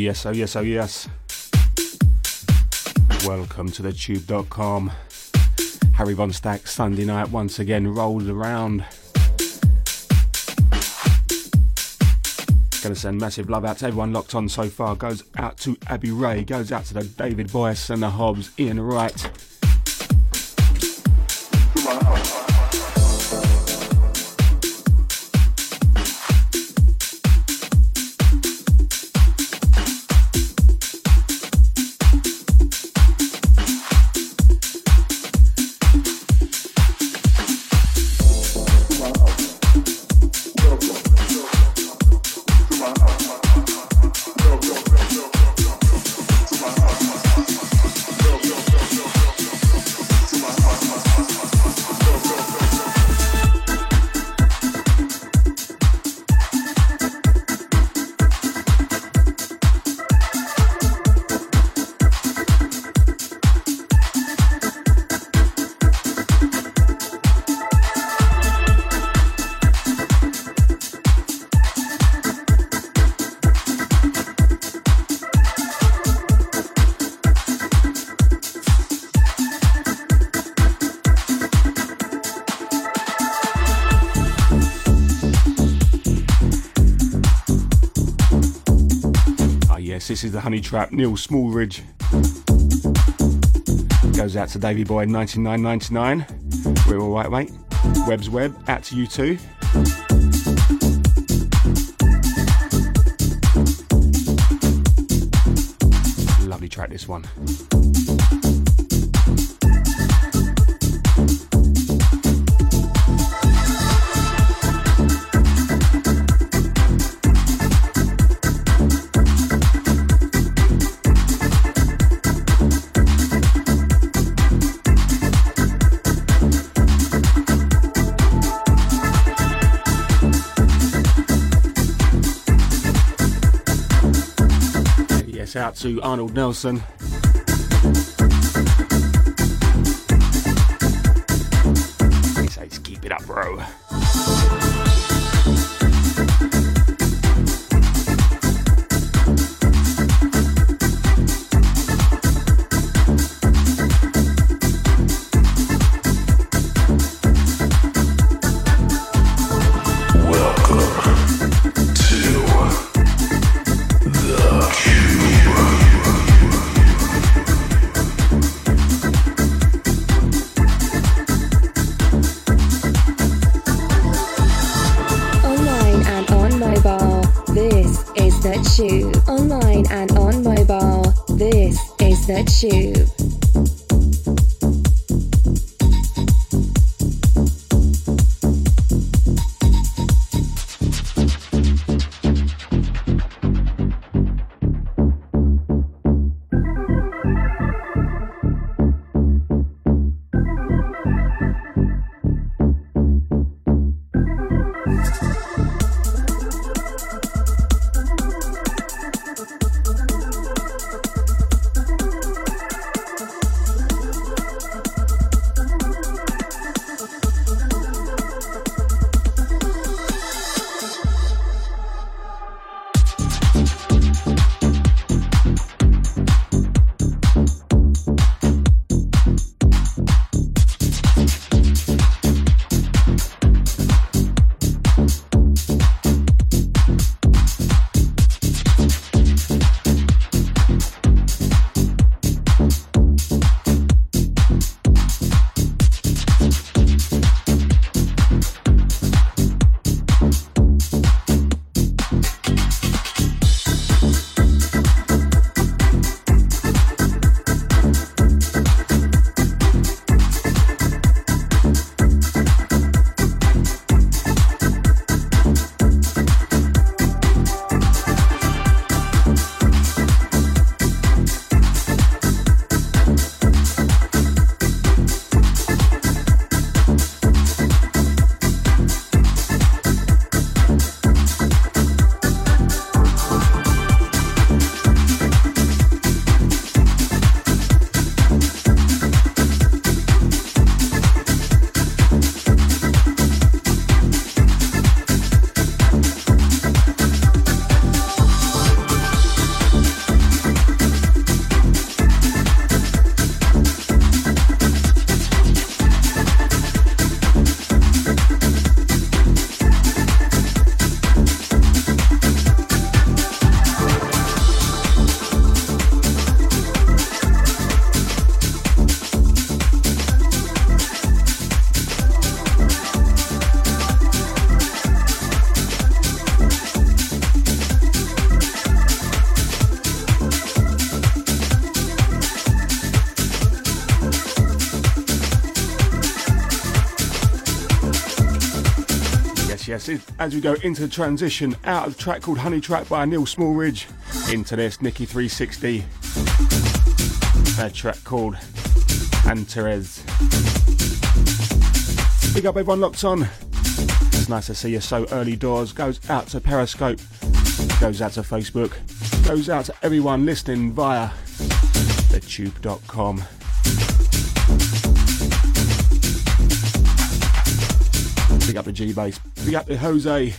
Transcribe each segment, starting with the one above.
yes, oh, yes, oh, yes. Welcome to the tube.com. Harry Von Stacks, Sunday night, once again rolls around. Gonna send massive love out to everyone locked on so far. Goes out to Abby Ray, goes out to the David Boyce and the Hobbs, Ian Wright. The Honey Trap, Neil Smallridge. Goes out to Davy Boy 9999. We're all right, mate. Web's web, out to you too. Lovely track, this one. To Arnold Nelson. Yes. As we go into the transition out of the track called Honey Trap by Neil Smallridge into this Nikki 360. A track called Antares. Big up everyone locked on. It's nice to see you so early doors. Goes out to Periscope, goes out to Facebook, goes out to everyone listening via thetube.com. Big up the G Bass. Big up the Jose.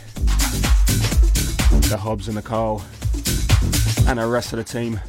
The Hobbs and the Carl. And the rest of the team.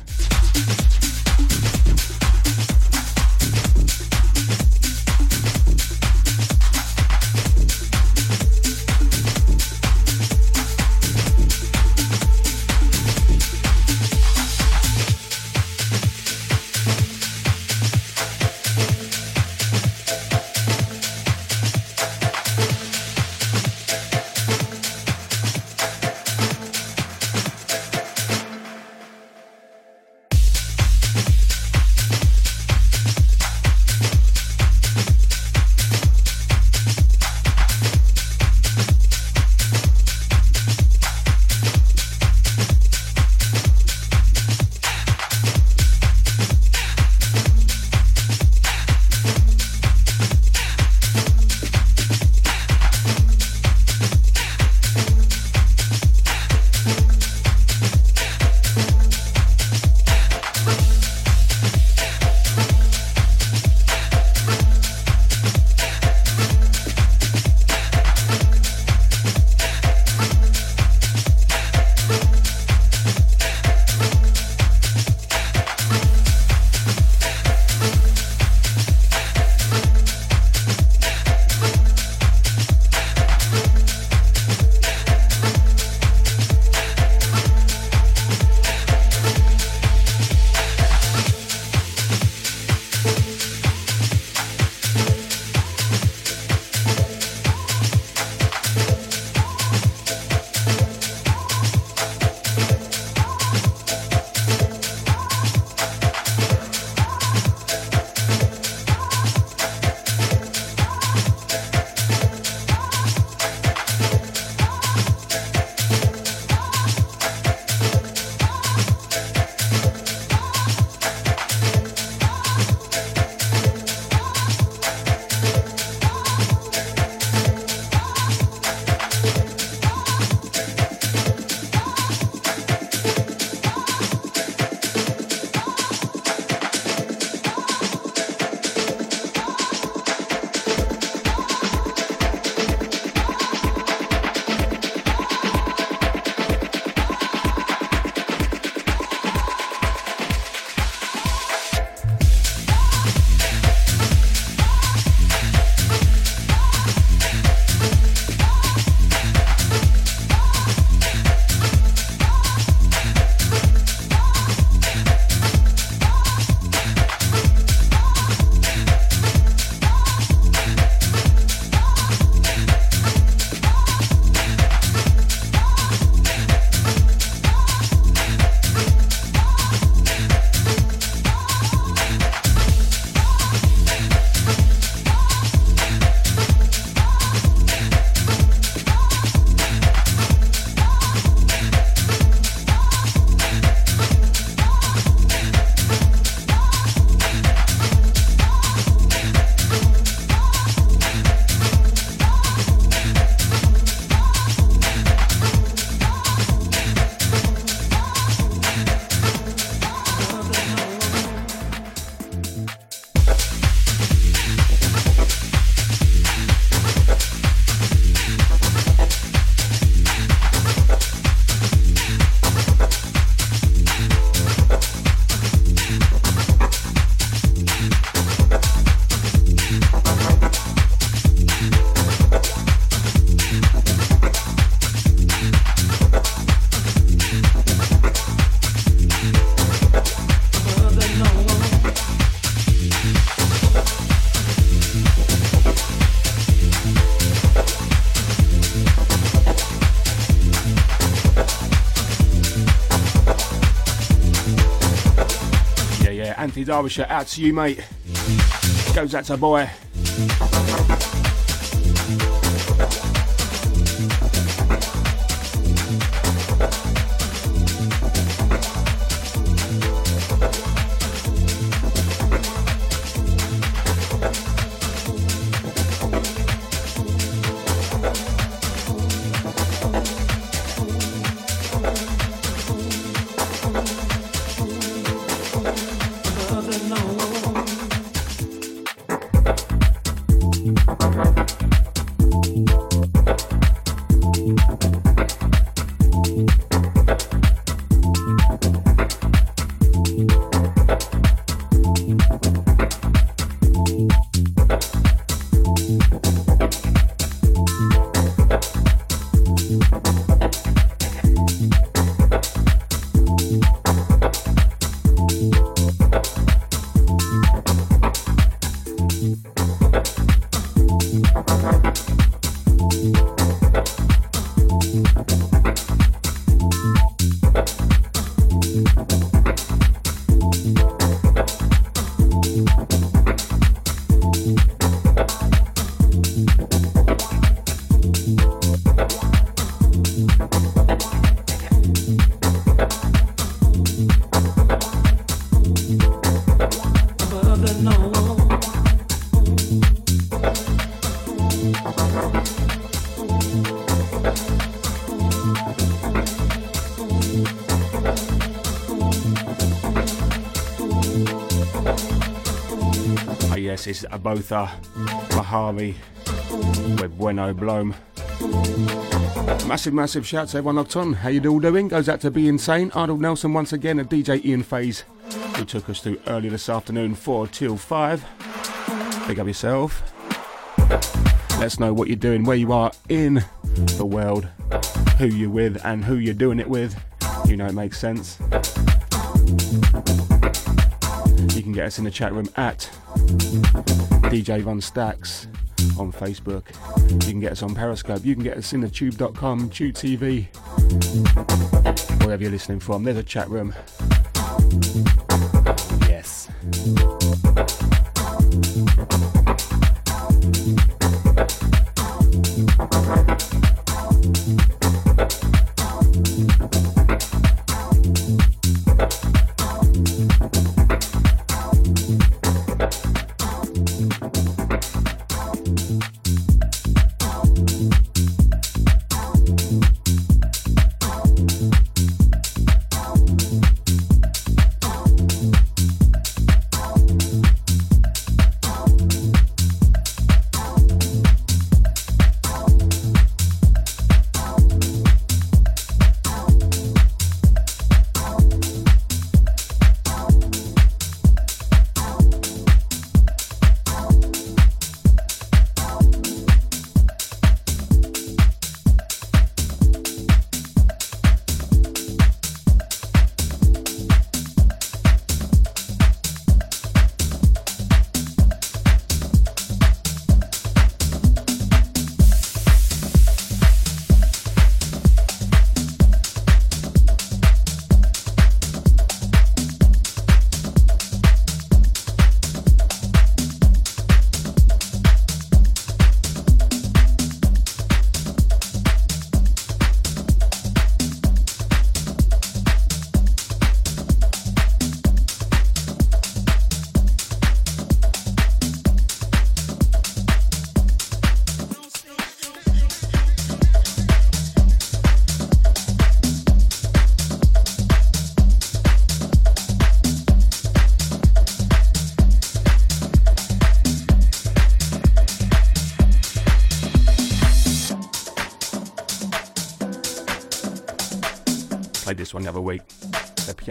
Derbyshire. Out to you, mate. Goes out to boy. Is Abotha Bahari with Bueno Blome. Massive, massive shout to everyone locked on. How you all doing? Goes out to Be Insane, Arnold Nelson once again, and DJ Ian Faze, who took us through early this afternoon, 4 till 5. Big up yourself. Let us know what you're doing, where you are in the world, who you're with, and who you're doing it with. You know it makes sense. You can get us in the chat room at DJ Von Stacks on Facebook. You can get us on Periscope. You can get us in the tube.com, Tube TV, wherever you're listening from. There's a chat room. Yes.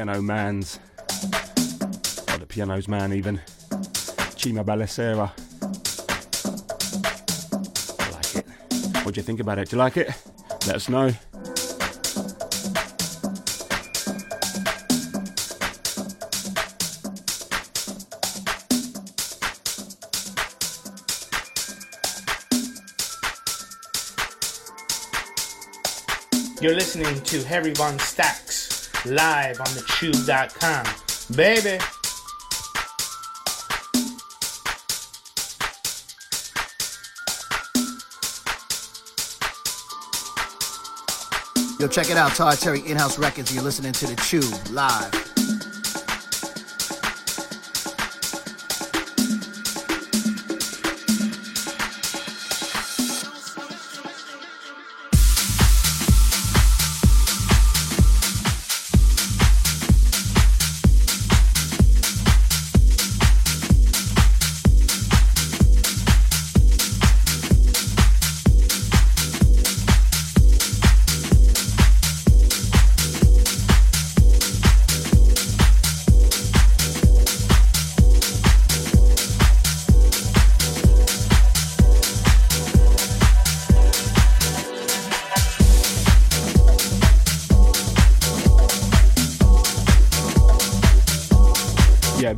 Piano Man's, or the Piano's Man even, Chima Balesera. I like it. What do you think about it? Do you like it? Let us know. You're listening to Harry Von Stacks live on the tube.com. Baby. Yo, check it out, Todd Terry In-House Records. You're listening to the Tube live.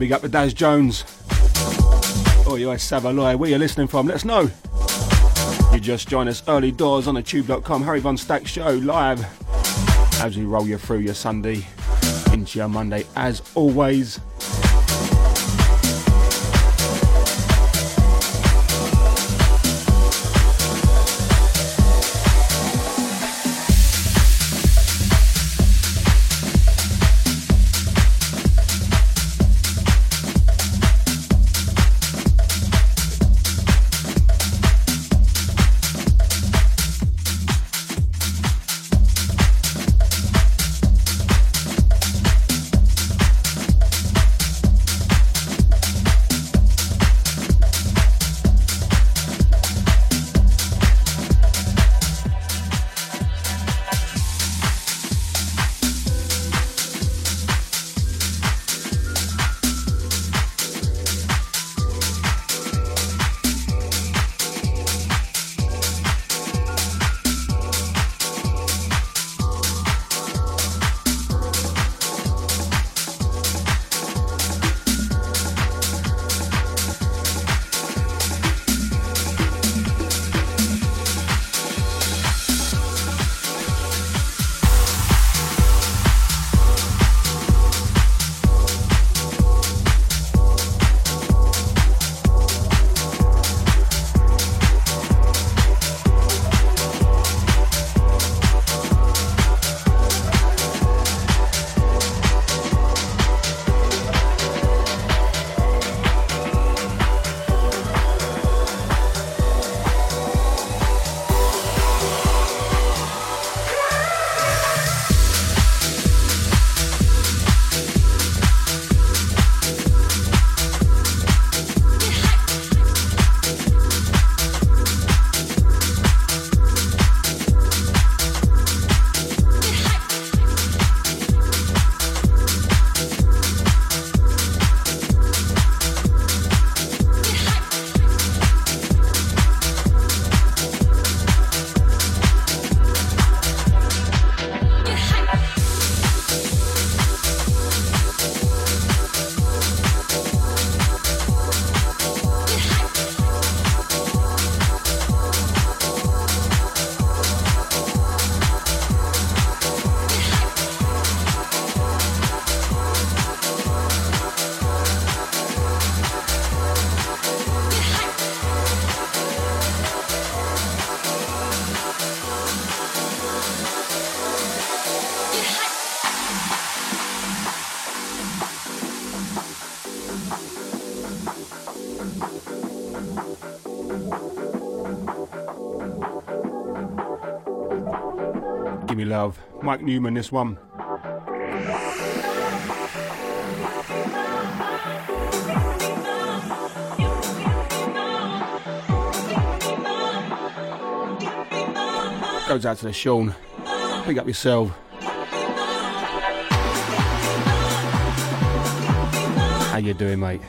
Big up to Daz Jones. Oh, you're Savaloy. Where you're listening from? Let us know. You just join us early doors on the tube.com Harry Von Stacks show live as we roll you through your Sunday into your Monday as always. Mike Newman, this one. Goes out to the Sean. Pick up yourself. How you doing, mate?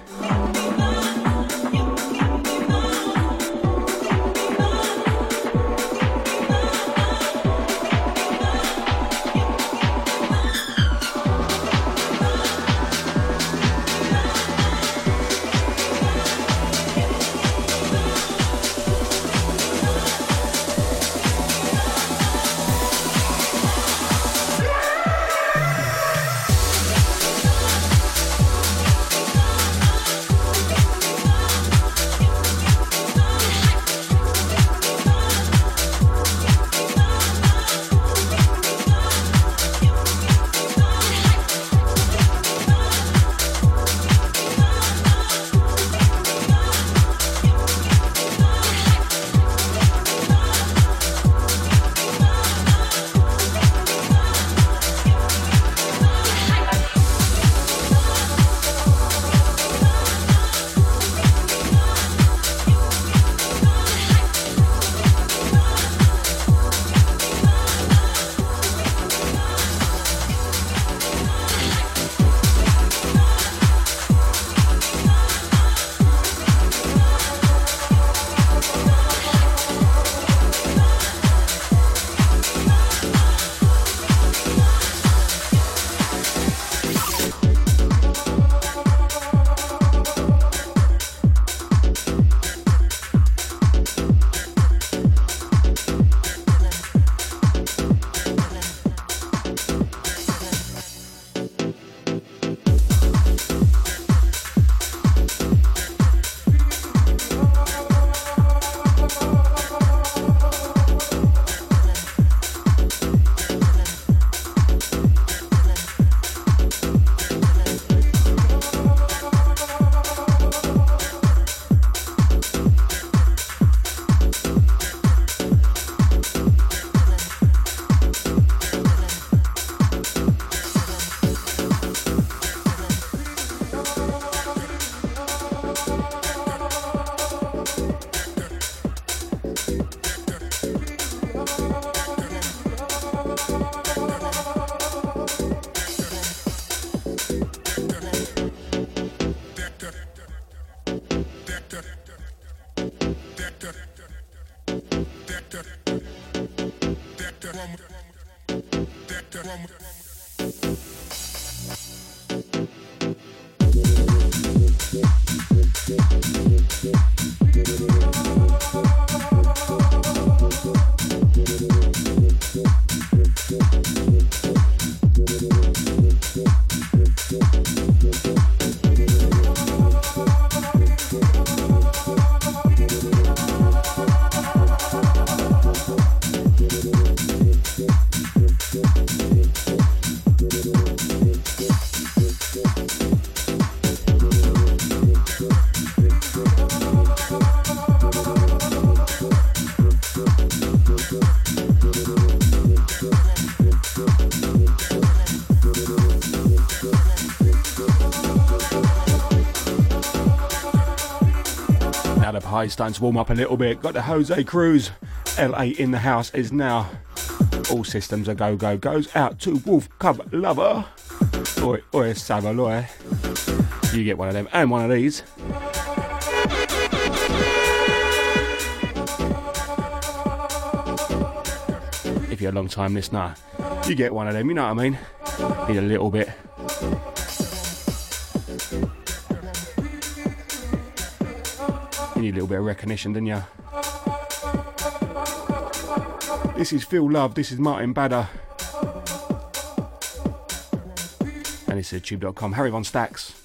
High starting to warm up a little bit. Got the Jose Cruz. LA in the house is now. All systems are go, go, goes out to Wolf Cub Lover. Oi, oi, Savaloy. You get one of them and one of these. If you're a long time listener, you get one of them, you know what I mean? Need a little bit. Need a little bit of recognition, didn't you? This is Phil Love, this is Martin Bader. And this is tube.com. Harry Von Stacks.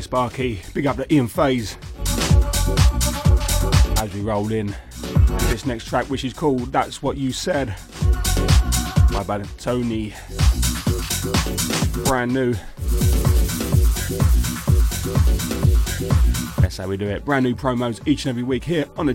Sparky. Big up to Ian Faze. As we roll in this next track, which is called That's What You Said. My bad, Tony. Brand new. That's how we do it. Brand new promos each and every week here on the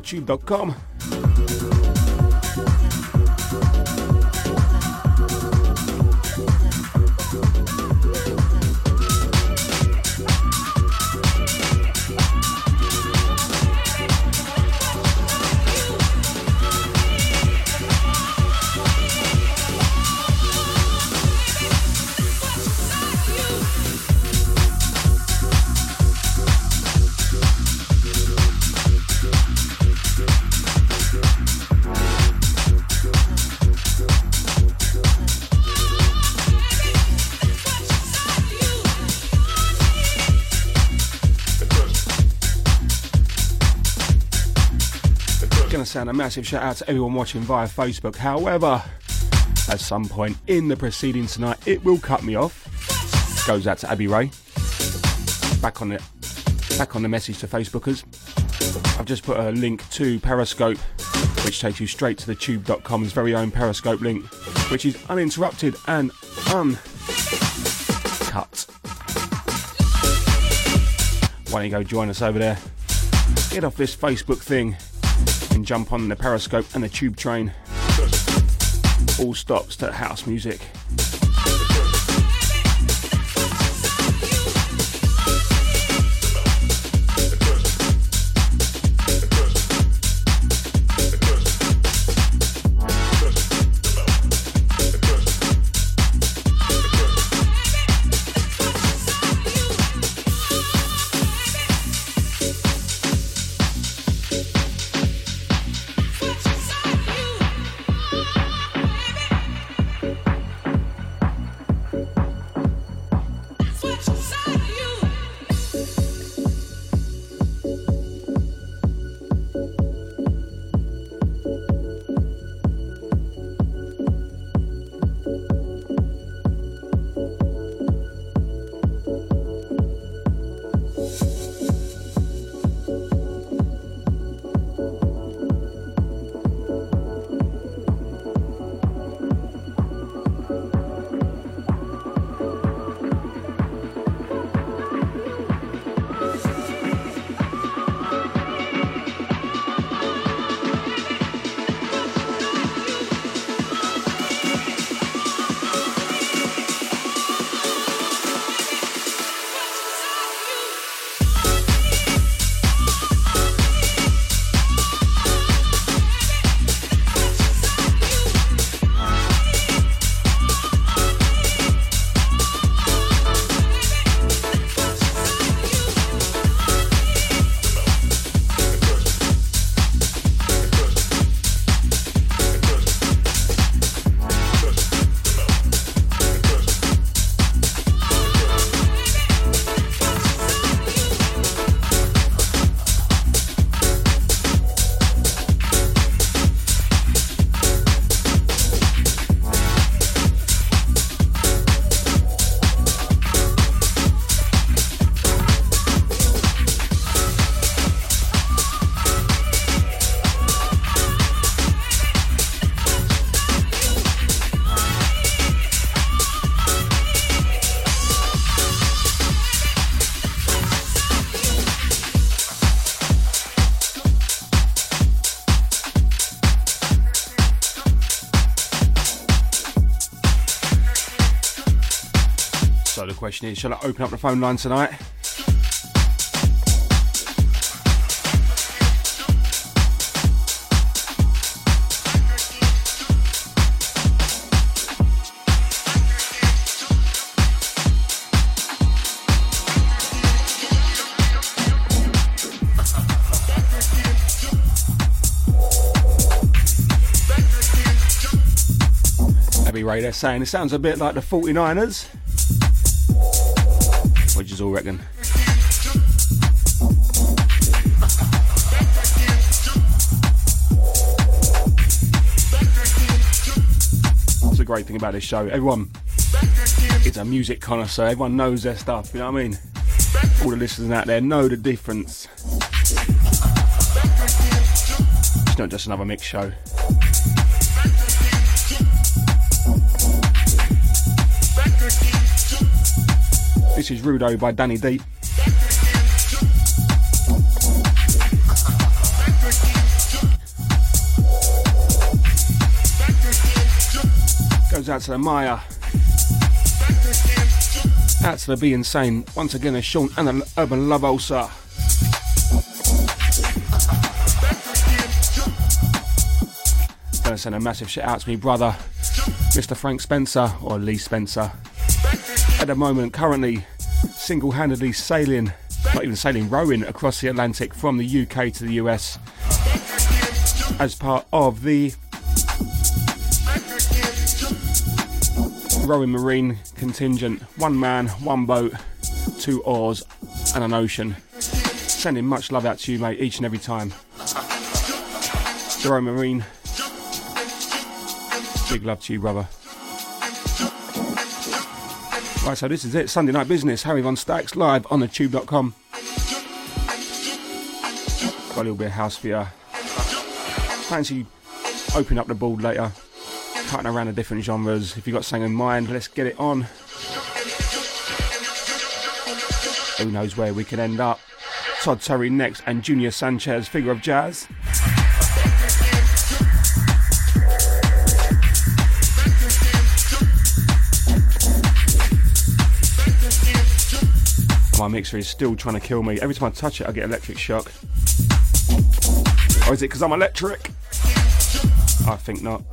and a massive shout out to everyone watching via Facebook. However, at some point in the proceedings tonight, it will cut me off. Goes out to Abby Ray. Back on it. Back on the message to Facebookers. I've just put a link to Periscope, which takes you straight to the tube.com's very own Periscope link, which is uninterrupted and uncut. Why don't you go join us over there? Get off this Facebook thing and jump on the Periscope and the tube train. All stops to house music. Question is, shall I open up the phone line tonight? They're saying it sounds a bit like the 49ers. Do all reckon? It's a great thing about this show. Everyone is a music connoisseur. Everyone knows their stuff. You know what I mean? All the listeners out there know the difference. It's not just another mix show. This is Rudo by Danny Deep. Goes out to the Maya. Out to the Be Insane. Once again, a Sean and an Urban Love Ulcer. Gonna send a massive shout out to me brother, Mr. Frank Spencer, or Lee Spencer at the moment currently single handedly sailing, not even sailing, rowing across the Atlantic from the UK to the US as part of the rowing marine contingent. One man, one boat, two oars, and an ocean. Sending much love out to you, mate, each and every time. The rowing marine. Big love to you, brother. Right, so this is it. Sunday night business. Harry Von Stacks live on the tube.com. Got a little bit of house for you. Fancy opening up the board later, cutting around the different genres. If you've got something in mind, let's get it on. Who knows where we can end up? Todd Terry next and Junior Sanchez, figure of jazz. My mixer is still trying to kill me. Every time I touch it, I get electric shock. Or is it because I'm electric? I think not.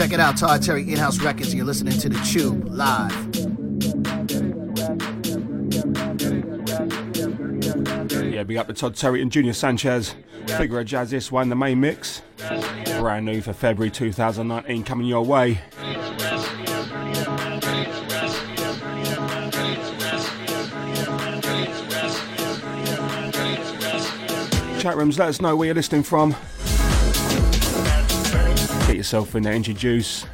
Check it out, Todd Terry In House Records. You're listening to The Tube live. Yeah, big up to Todd Terry and Junior Sanchez. Figure of Jazz this one, the main mix. Brand new for February 2019 coming your way. Chat rooms, let us know where you're listening from. Yourself in there, introduce.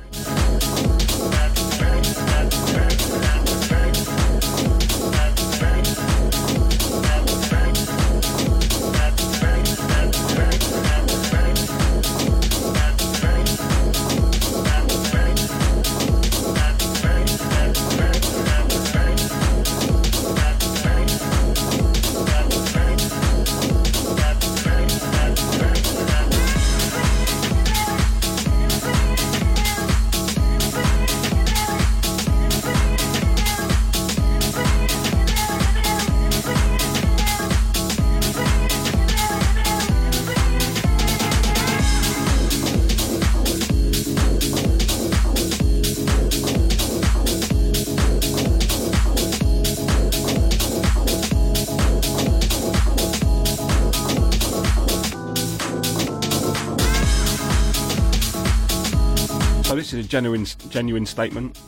Genuine, genuine statement.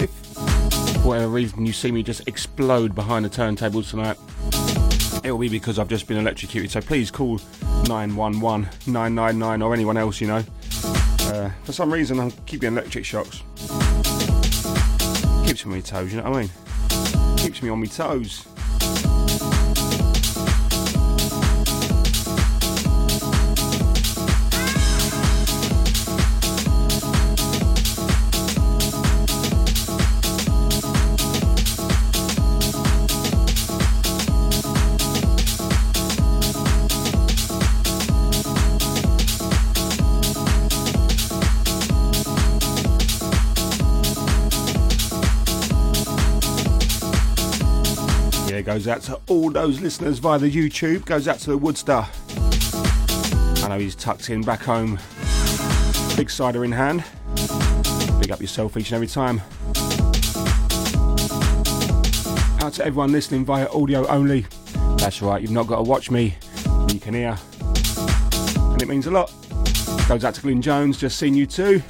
If for whatever reason you see me just explode behind the turntables tonight, it will be because I've just been electrocuted. So please call 911, 999, or anyone else, you know. Uh, for some reason, I keep getting electric shocks. Keeps me on my toes, you know what I mean? Keeps me on my toes. Goes out to all those listeners via the YouTube. Goes out to the Woodster. I know he's tucked in back home. Big cider in hand. Big up yourself each and every time. Out to everyone listening via audio only. That's right, you've not got to watch me. You can hear. And it means a lot. Goes out to Glyn Jones, just seen you too.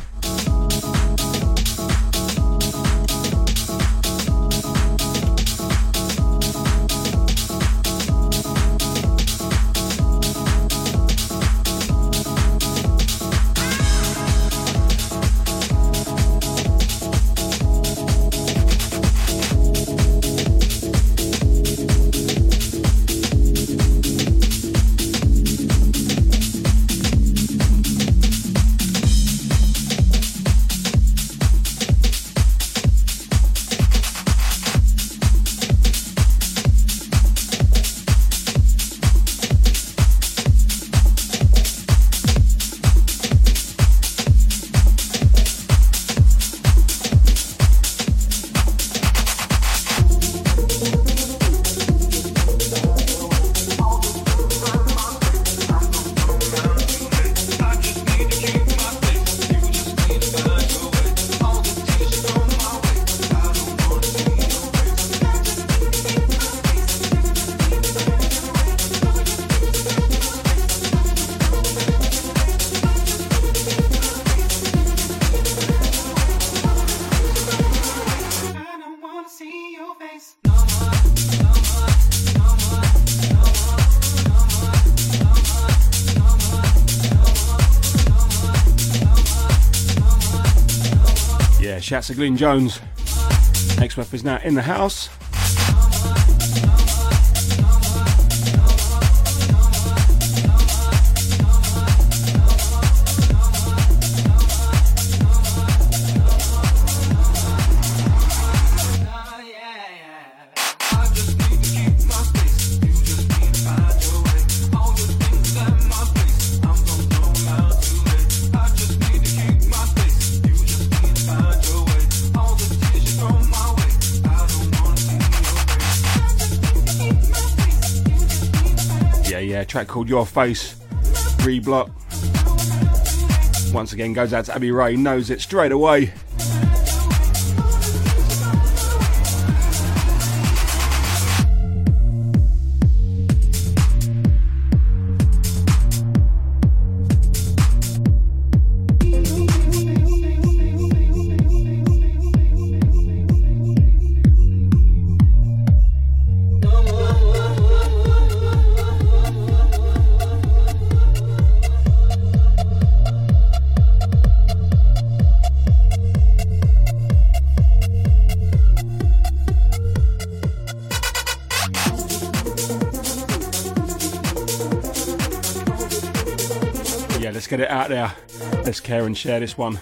Shouts to Glyn Jones. Exmouth is now in the house. Track called Your Face, Reblock. Once again, goes out to Abby Ray, knows it straight away. Let's care and share this one.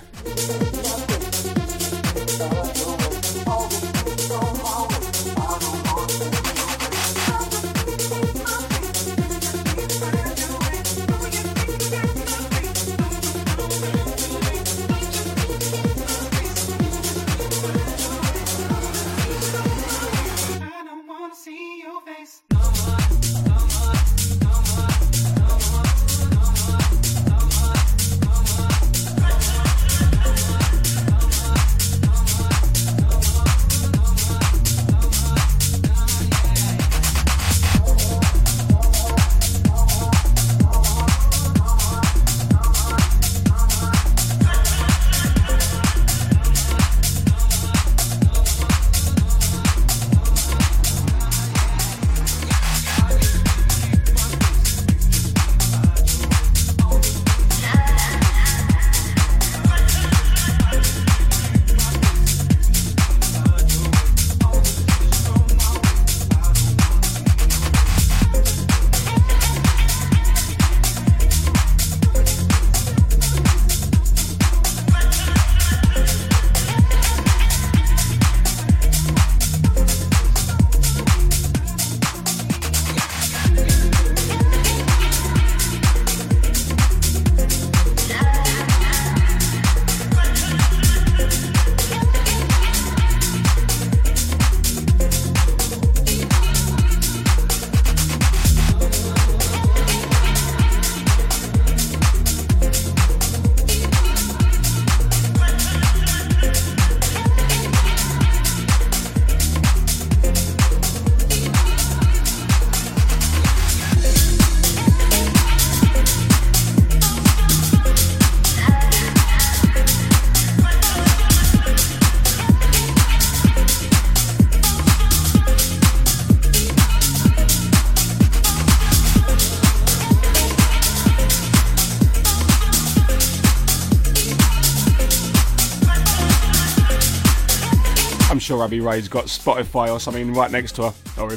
Sure Abby Ray's got Spotify or something right next to her. Or.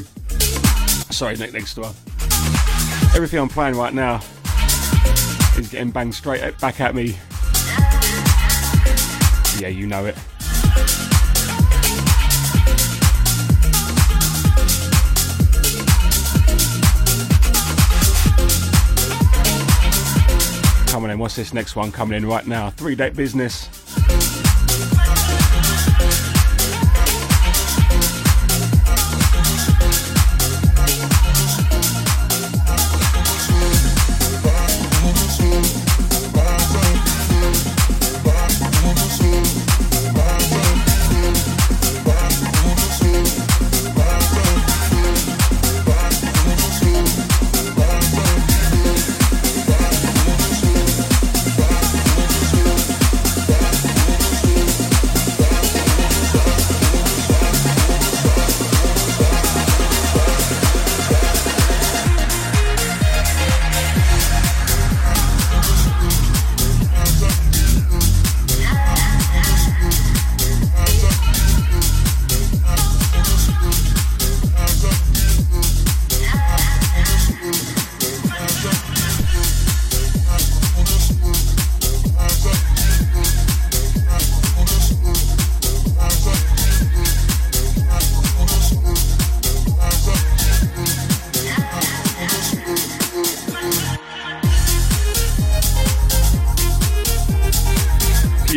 Sorry, next to her. Everything I'm playing right now is getting banged straight back at me. Yeah, you know it. Coming in, what's this next one coming in right now? Three date business.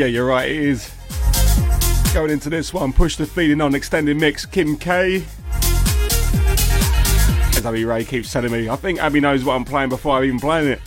Yeah, you're right, it is. Going into this one, push the feeling on extended mix, Kim K. As Abby Ray keeps telling me, I think Abby knows what I'm playing before I'm even playing it.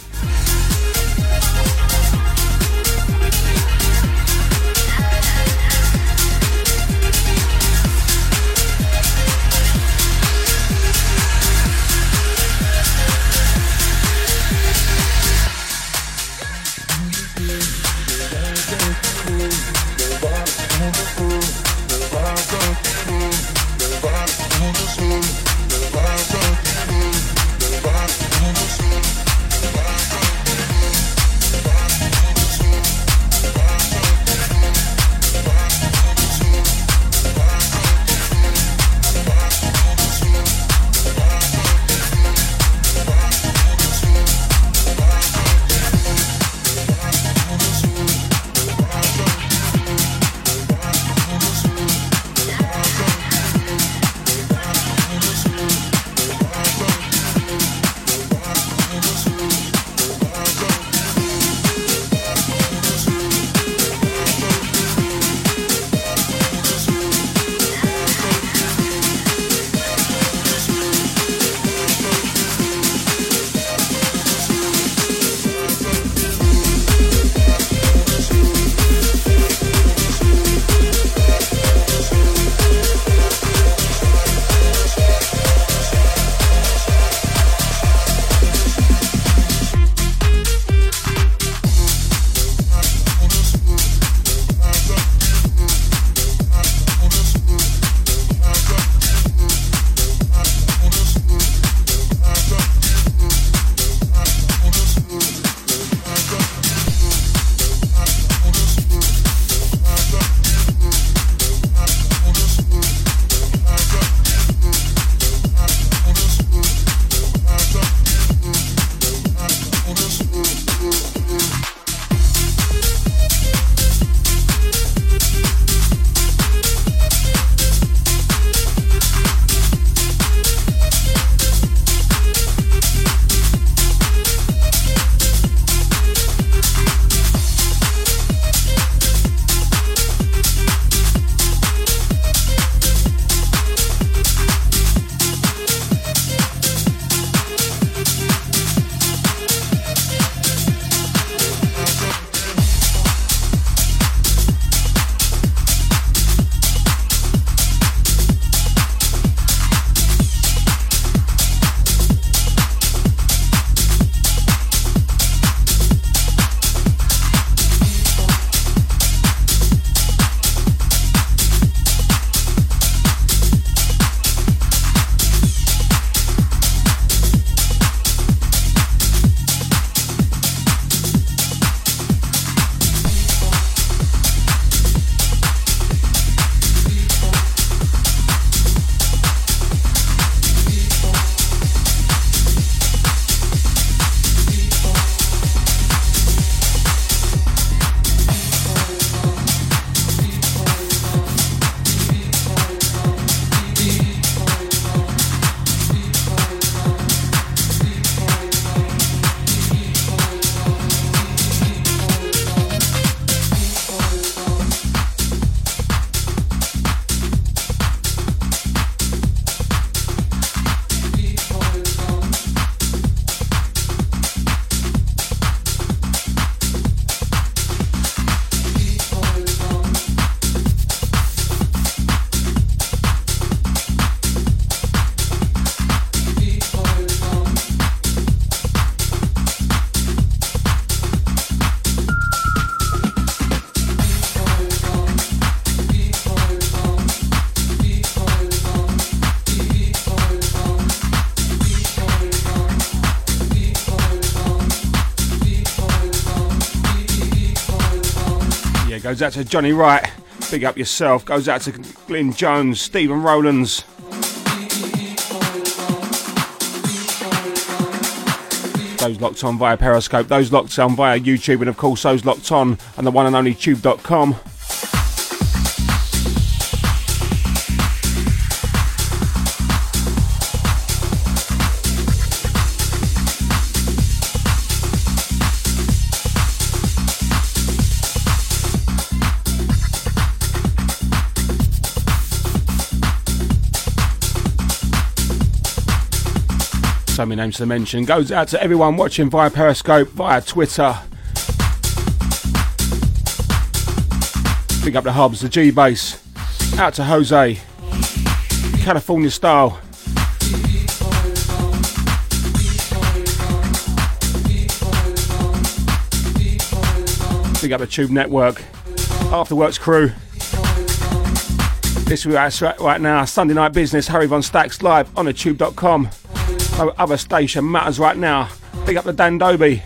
Goes out to Johnny Wright. Big up yourself. Goes out to Glyn Jones, Stephen Rowlands. Those locked on via Periscope, those locked on via YouTube, and of course those locked on on the one and only tube.com. names to mention. Goes out to everyone watching via Periscope, via Twitter. Big up the hubs, the G Base. Out to Jose. California style. Big up the Tube Network. Afterworks crew. This is right now, Sunday Night Business, Harry Von Stacks live on the Other station matters right now. Big up the Dan Doby.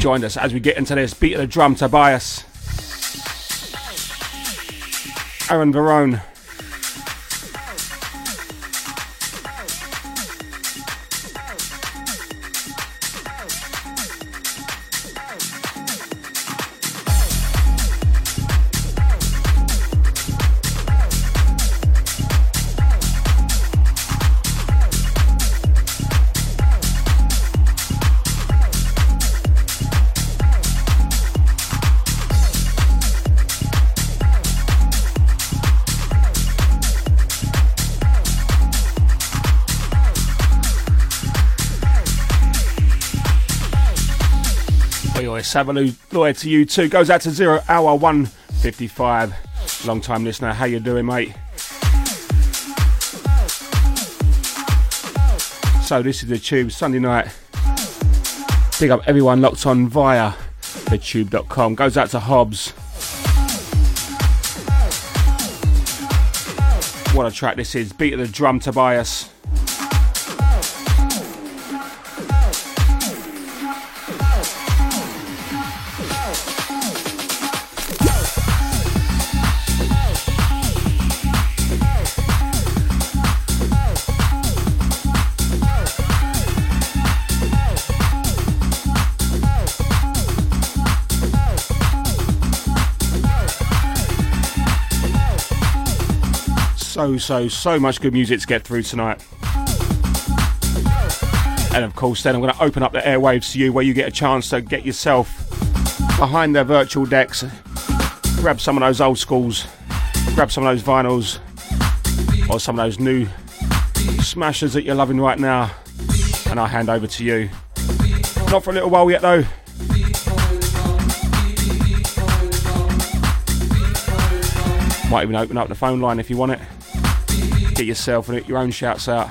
Join us as we get into this beat of the drum Tobias. Aaron Verone. Savaloo, lawyer to you too. Goes out to zero hour 155. Long time listener, how you doing, mate? So this is the Tube Sunday night. Big up everyone locked on via thetube.com. Goes out to Hobbs. What a track this is. Beat of the drum Tobias. So, so, so much good music to get through tonight. And of course, then I'm going to open up the airwaves to you where you get a chance to get yourself behind their virtual decks, grab some of those old schools, grab some of those vinyls, or some of those new smashers that you're loving right now, and I'll hand over to you. Not for a little while yet, though. Might even open up the phone line if you want it get yourself your own shouts out.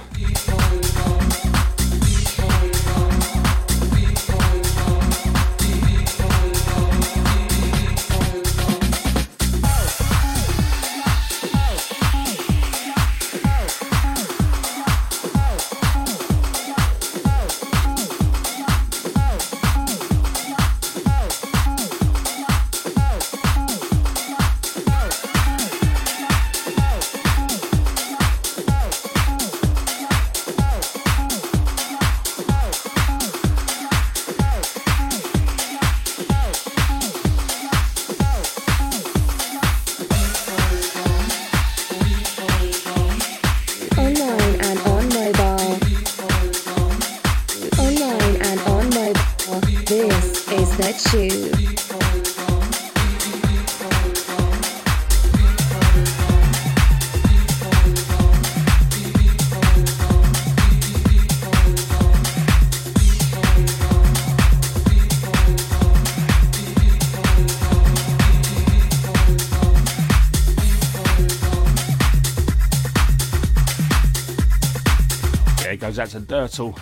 Dirtle.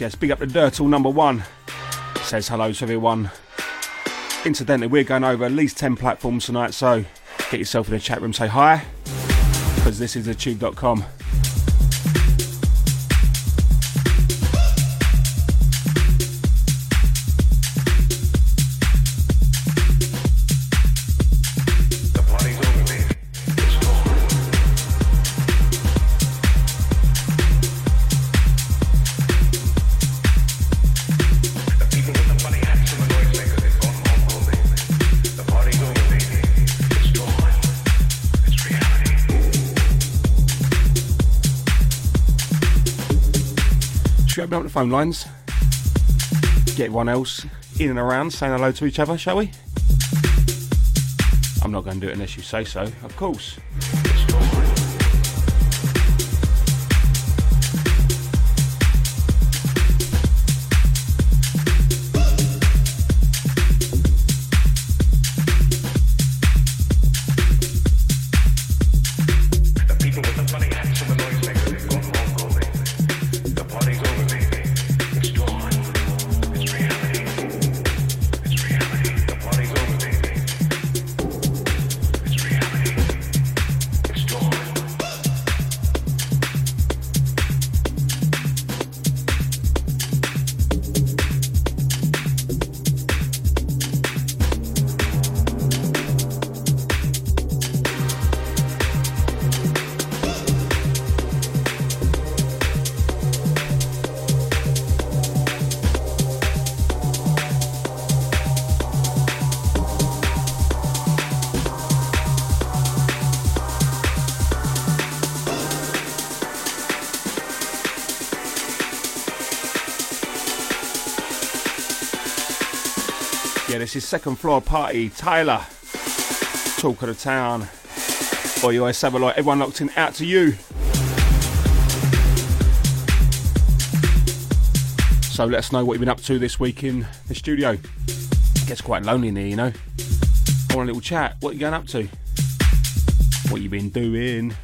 Yes. Big up the Dirt all number one. Says hello to everyone. Incidentally, we're going over at least 10 platforms tonight, so get yourself in the chat room, say hi, because this is thetube.com. up the phone lines. Get everyone else in and around saying hello to each other, shall we? I'm not going to do it unless you say so, of course. This is second floor party. Tyler, talk of the town. Boy, you always have a lot. Everyone locked in. Out to you. So let us know what you've been up to this week in the studio. It gets quite lonely in here, you know. I want a little chat. What you going up to? What you been doing?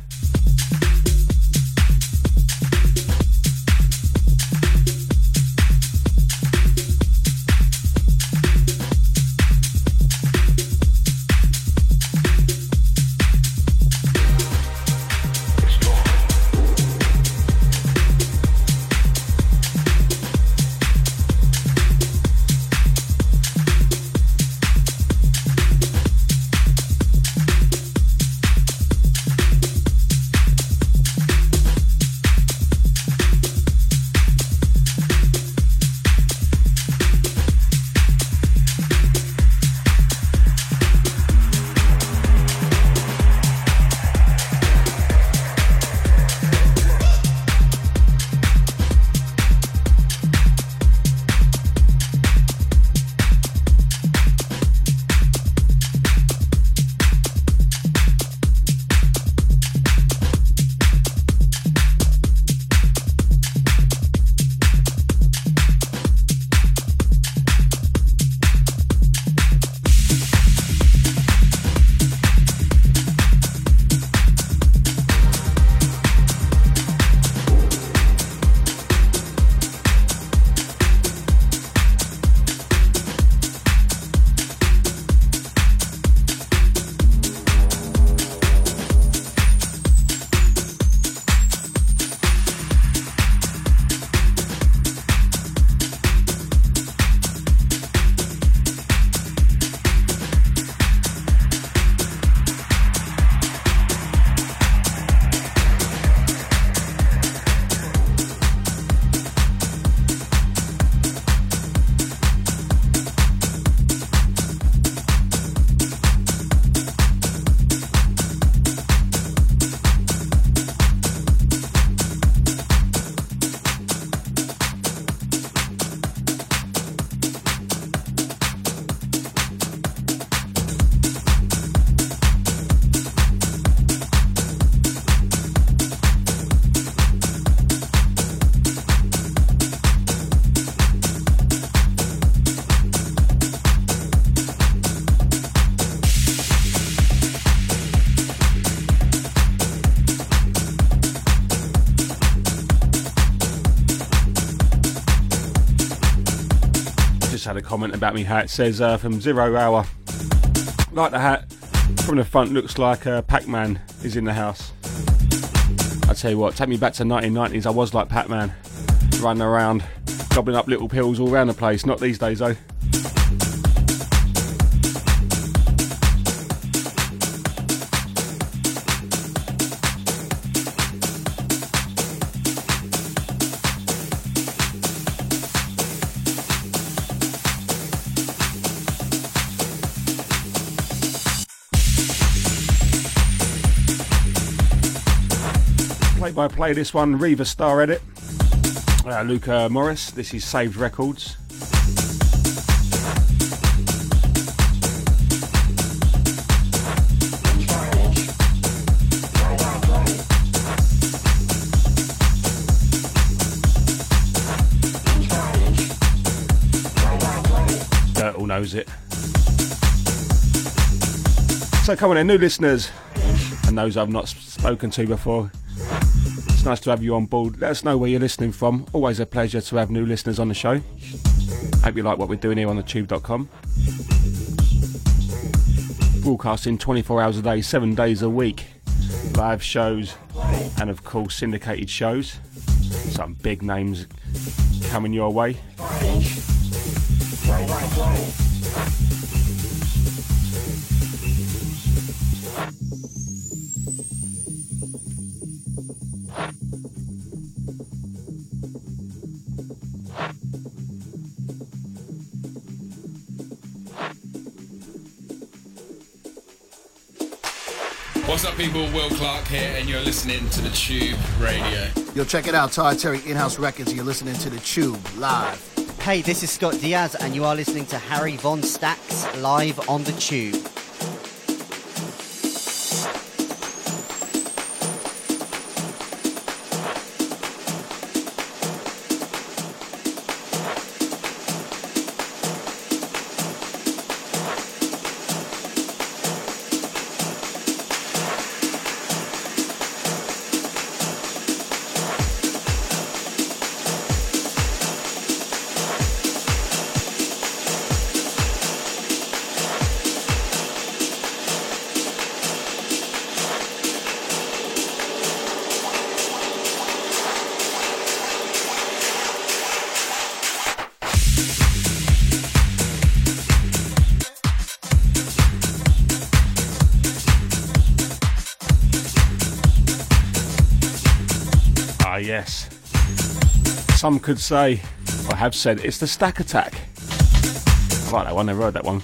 Comment about me hat. It says uh, from Zero Hour. Like the hat. From the front, looks like uh, Pac Man is in the house. I tell you what, take me back to 1990s. I was like Pac Man, running around, gobbling up little pills all around the place. Not these days, though. By play this one, Riva Starr edit. Uh, Luca Morris, this is Saved Records. Dirt all knows it. So come on in, new listeners, and those I've not spoken to before, nice to have you on board. Let us know where you're listening from. Always a pleasure to have new listeners on the show. Hope you like what we're doing here on the tube.com. Broadcasting 24 hours a day, 7 days a week. Live shows and, of course, syndicated shows. Some big names coming your way. People? Will Clark here, and you're listening to the Tube Radio. Yo, check it out, Todd Terry In-House Records. You're listening to the Tube live. Hey, this is Scott Diaz, and you are listening to Harry Von Stacks live on the Tube. Some could say, or have said, it's the stack attack. I like that one, never heard that one.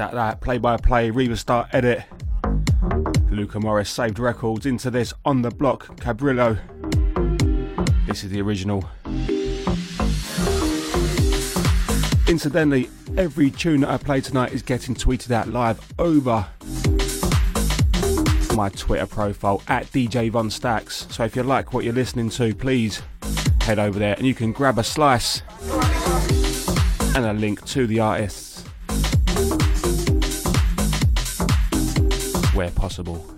Out that play by play, Riva Starr edit. Luca Morris saved records into this on the block, Cabrillo. This is the original. Incidentally, every tune that I play tonight is getting tweeted out live over my Twitter profile at DJ Von Stacks. So if you like what you're listening to, please head over there and you can grab a slice and a link to the artists possible.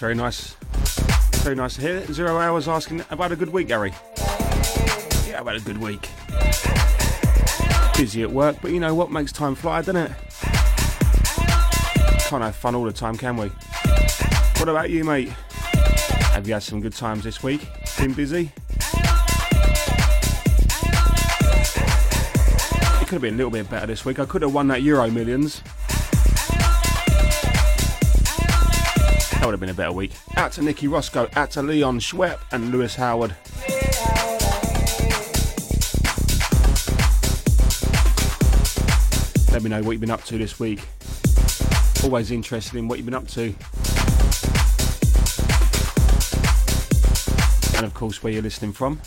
Very nice. Very nice to hear. Zero hours asking about a good week, Gary. Yeah, had a good week. Busy at work, but you know what makes time fly, doesn't it? Can't have fun all the time, can we? What about you, mate? Have you had some good times this week? Been busy? It could have been a little bit better this week. I could have won that Euro Millions. That would have been a better week. Out to Nicky Roscoe, out to Leon Schwepp and Lewis Howard. Let me know what you've been up to this week. Always interested in what you've been up to. And of course, where you're listening from.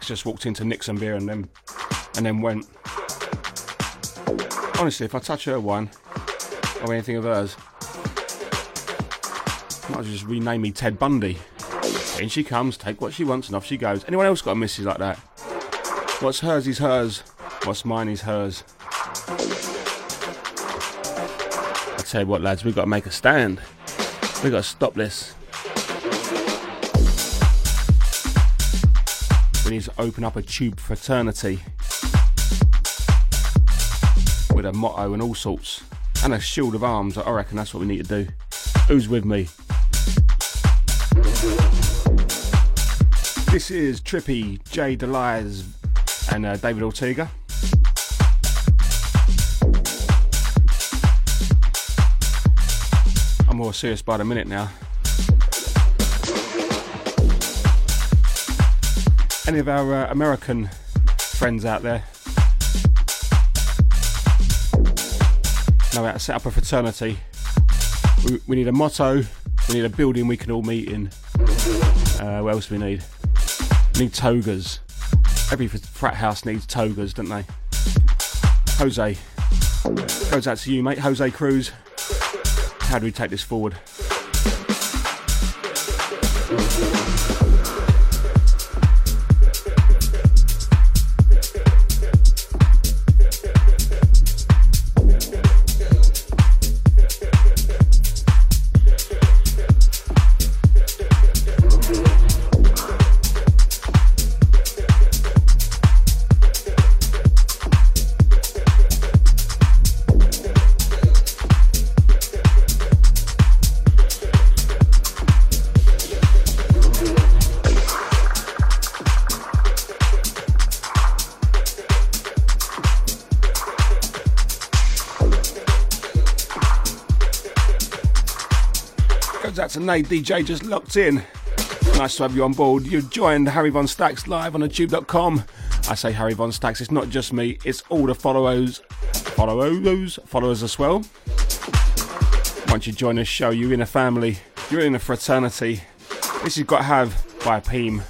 Just walked into Nixon beer and then and then went. Honestly, if I touch her one or anything of hers, might just rename me Ted Bundy. In she comes, take what she wants, and off she goes. Anyone else got a missus like that? What's hers is hers. What's mine is hers. I tell you what, lads, we've got to make a stand. We've got to stop this. To open up a tube fraternity with a motto and all sorts and a shield of arms. I reckon that's what we need to do. Who's with me? This is Trippy, Jay Delise, and uh, David Ortega. I'm more serious by the minute now. Any of our uh, American friends out there know how to set up a fraternity, we, we need a motto, we need a building we can all meet in. Uh, what else do we need? We need togas. Every frat house needs togas, don't they? Jose, goes out to you, mate. Jose Cruz. How do we take this forward? Nate DJ just locked in. Nice to have you on board. You joined Harry Von Stacks live on the tube.com. I say Harry Von Stacks, it's not just me, it's all the followers, followers, followers as well. Once you join this show, you're in a family, you're in a fraternity. This has got have by Peem.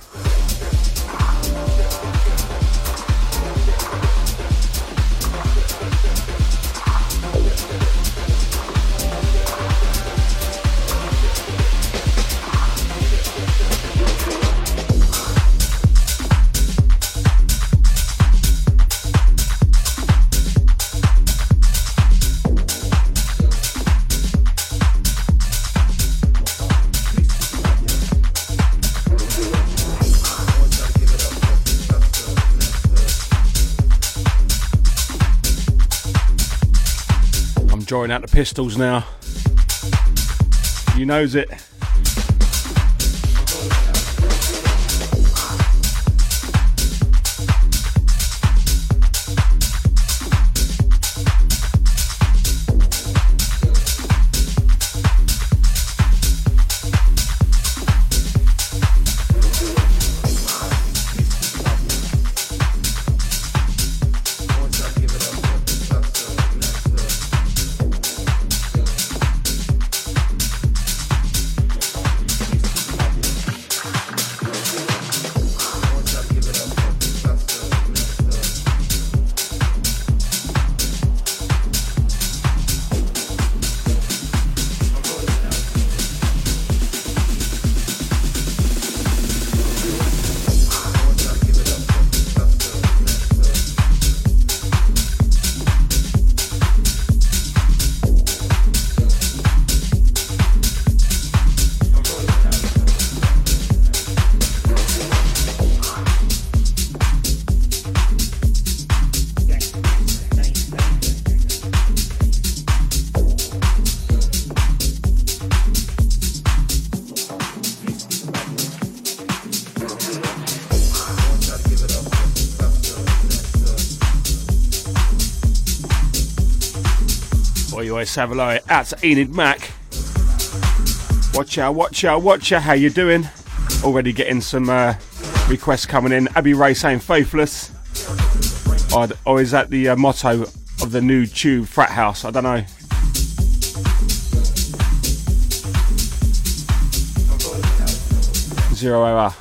Out the pistols now. You knows it. Savaloy at Enid Mac. Watch out, watch out, watch out, how you doing? Already getting some uh, requests coming in. Abby Ray saying faithless. Or, or is that the uh, motto of the new Tube frat house? I don't know. Zero error.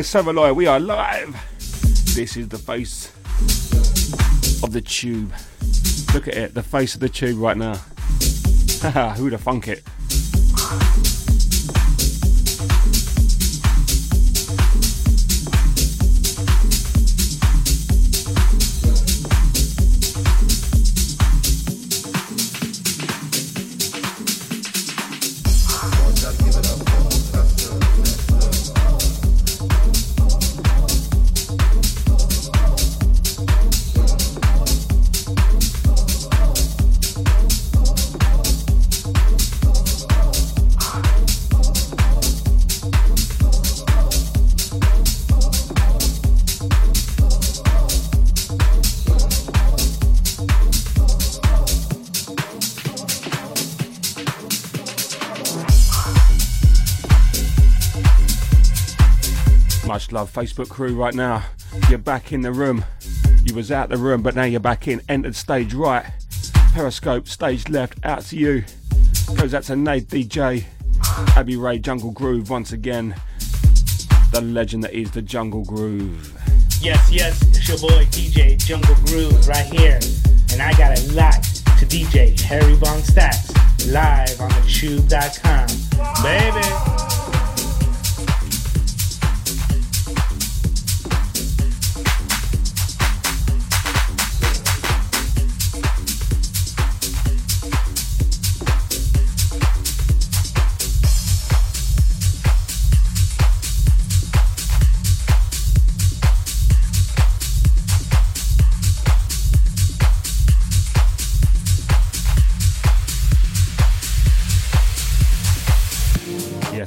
Savaloy, we are live. This is the face of the tube. Look at it, the face of the tube right now. Who'd have thunk it? Love, Facebook crew, right now. You're back in the room. You was out the room, but now you're back in. Entered stage right. Periscope, stage left. Out to you. Goes out to Nate DJ. Abby Ray, Jungle Groove once again. The legend that is the Jungle Groove. Yes, yes, it's your boy DJ Jungle Groove right here. And I got a lot to DJ Harry Von Stacks live on the tube.com. Baby.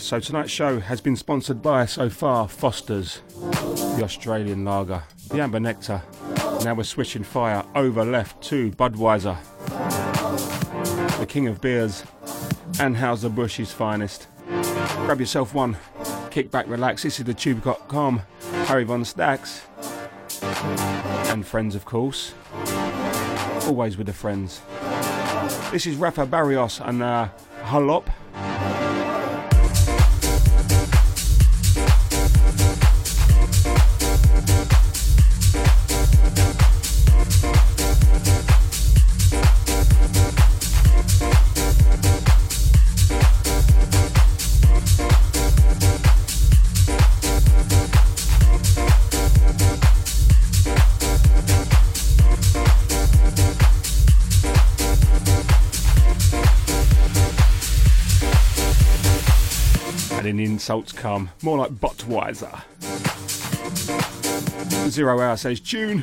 So tonight's show has been sponsored by so far Foster's, the Australian lager, the Amber Nectar. Now we're switching fire over left to Budweiser, the king of beers, Anheuser Busch's finest. Grab yourself one, kick back, relax. This is the Tube.com, Harry Von Stacks, and friends, of course. Always with the friends. This is Rafa Barrios and uh, Halop. Insults come. More like Budweiser. Zero Hour says, Tune.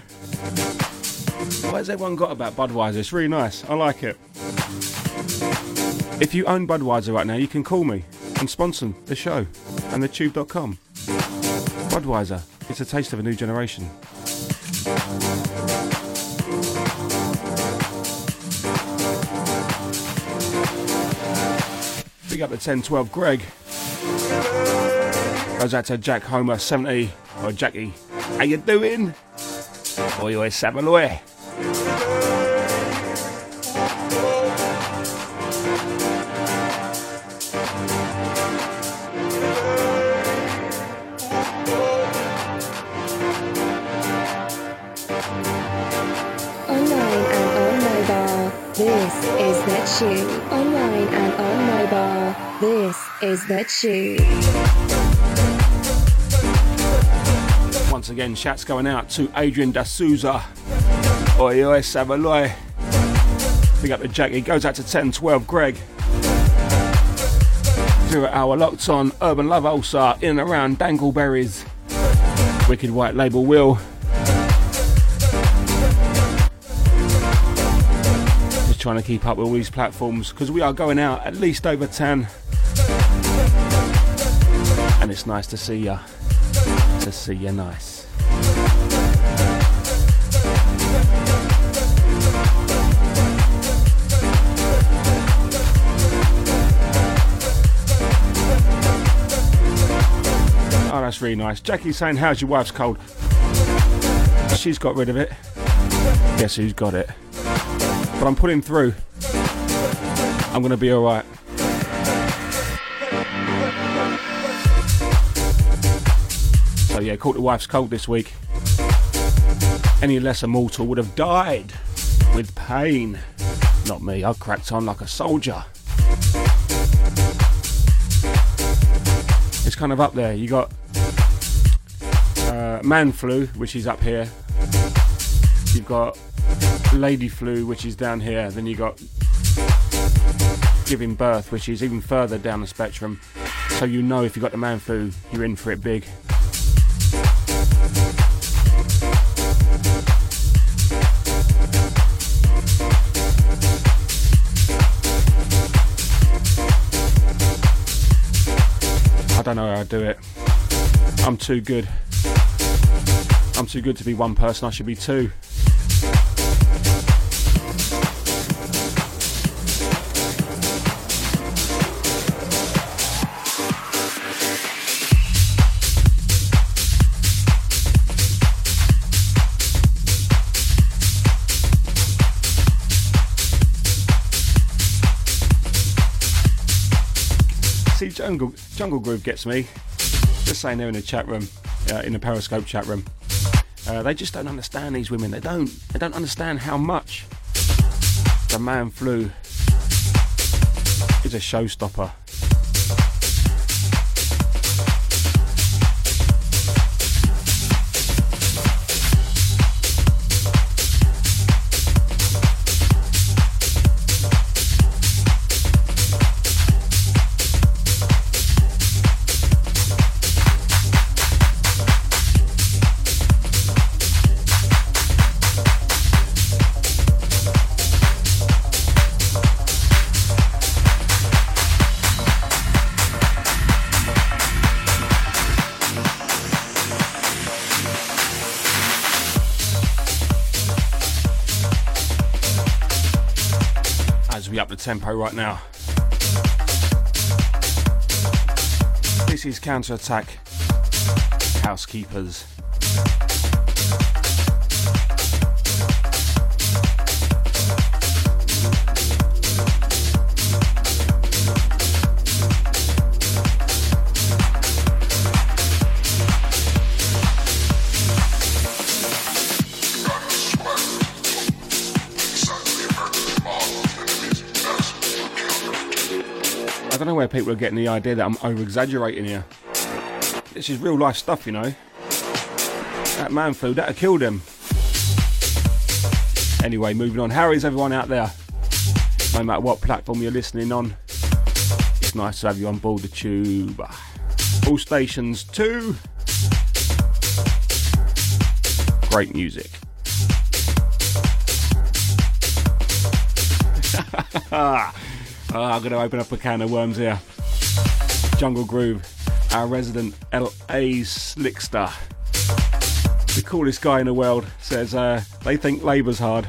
What has everyone got about Budweiser? It's really nice. I like it. If you own Budweiser right now, you can call me and sponsor the show and the tube.com. Budweiser, it's a taste of a new generation. Big up the 1012 Greg. Goes out to Jack Homer 70 or Jackie. How you doing? Oi oi Savaloy. This is the tube. Online and on mobile. This is the tube. Once again, shouts going out to Adrian D'Souza. Oi, oi, Savaloy. Big up the Jackie. Goes out to 10 12 Greg. Zero hour locked on Urban Love Ulcer in and around Dangleberries. Wicked White Label Will. Just trying to keep up with all these platforms because we are going out at least over 10. And it's nice to see ya. To see you nice. Oh, that's really nice. Jackie's saying, How's your wife's cold? She's got rid of it. Guess who's got it? But I'm pulling through. I'm going to be alright. Yeah, caught the wife's cold this week. Any lesser mortal would have died with pain. Not me, I cracked on like a soldier. It's kind of up there. You got uh, man flu, which is up here. You've got lady flu, which is down here. Then you got giving birth, which is even further down the spectrum. So you know if you got the man flu, you're in for it big. Don't know how I do it. I'm too good. I'm too good to be one person, I should be two. Jungle, Jungle Groove gets me. Just saying they're in the chat room, uh, in the Periscope chat room. Uh, they just don't understand these women. They don't. They don't understand how much the man flu is a showstopper. Tempo right now. This is Counter Attack Housekeepers. People are getting the idea that I'm over exaggerating here. This is real life stuff, you know. That man flu, that killed him. Anyway, moving on. How is everyone out there? No matter what platform you're listening on, it's nice to have you on board the tube. All stations too. Great music. Oh, I'm going to open up a can of worms here. Jungle Groove, our resident LA slickster. The coolest guy in the world says uh, they think Labour's hard.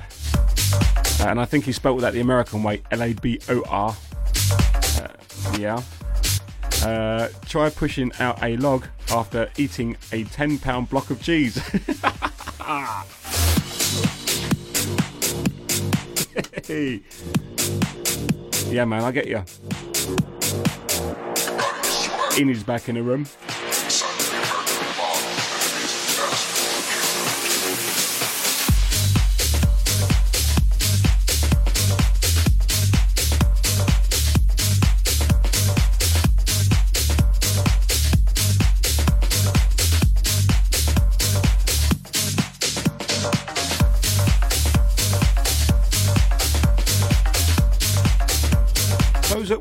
Uh, and I think he spelt that the American way L A B O R. Uh, yeah. Uh, try pushing out a log after eating a 10 pound block of cheese. hey. Yeah, man, I get you. Enid's back in the room.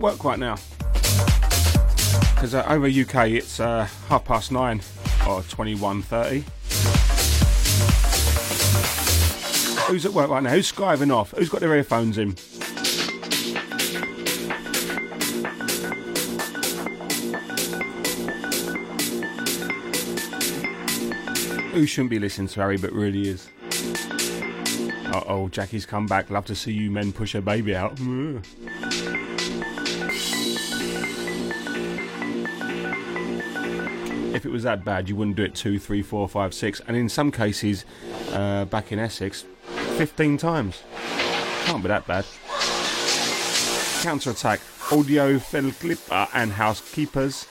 Work right now? Because uh, over UK it's uh, half past nine or 21.30. Who's at work right now? Who's skiving off? Who's got their earphones in? Who shouldn't be listening to Harry but really is? Uh oh, Jackie's come back. Love to see you men push a baby out. if it was that bad, you wouldn't do it two, three, four, five, six, and in some cases, uh, back in Essex, 15 times. Can't be that bad. Counter attack, audio, fiddle clipper, and housekeepers.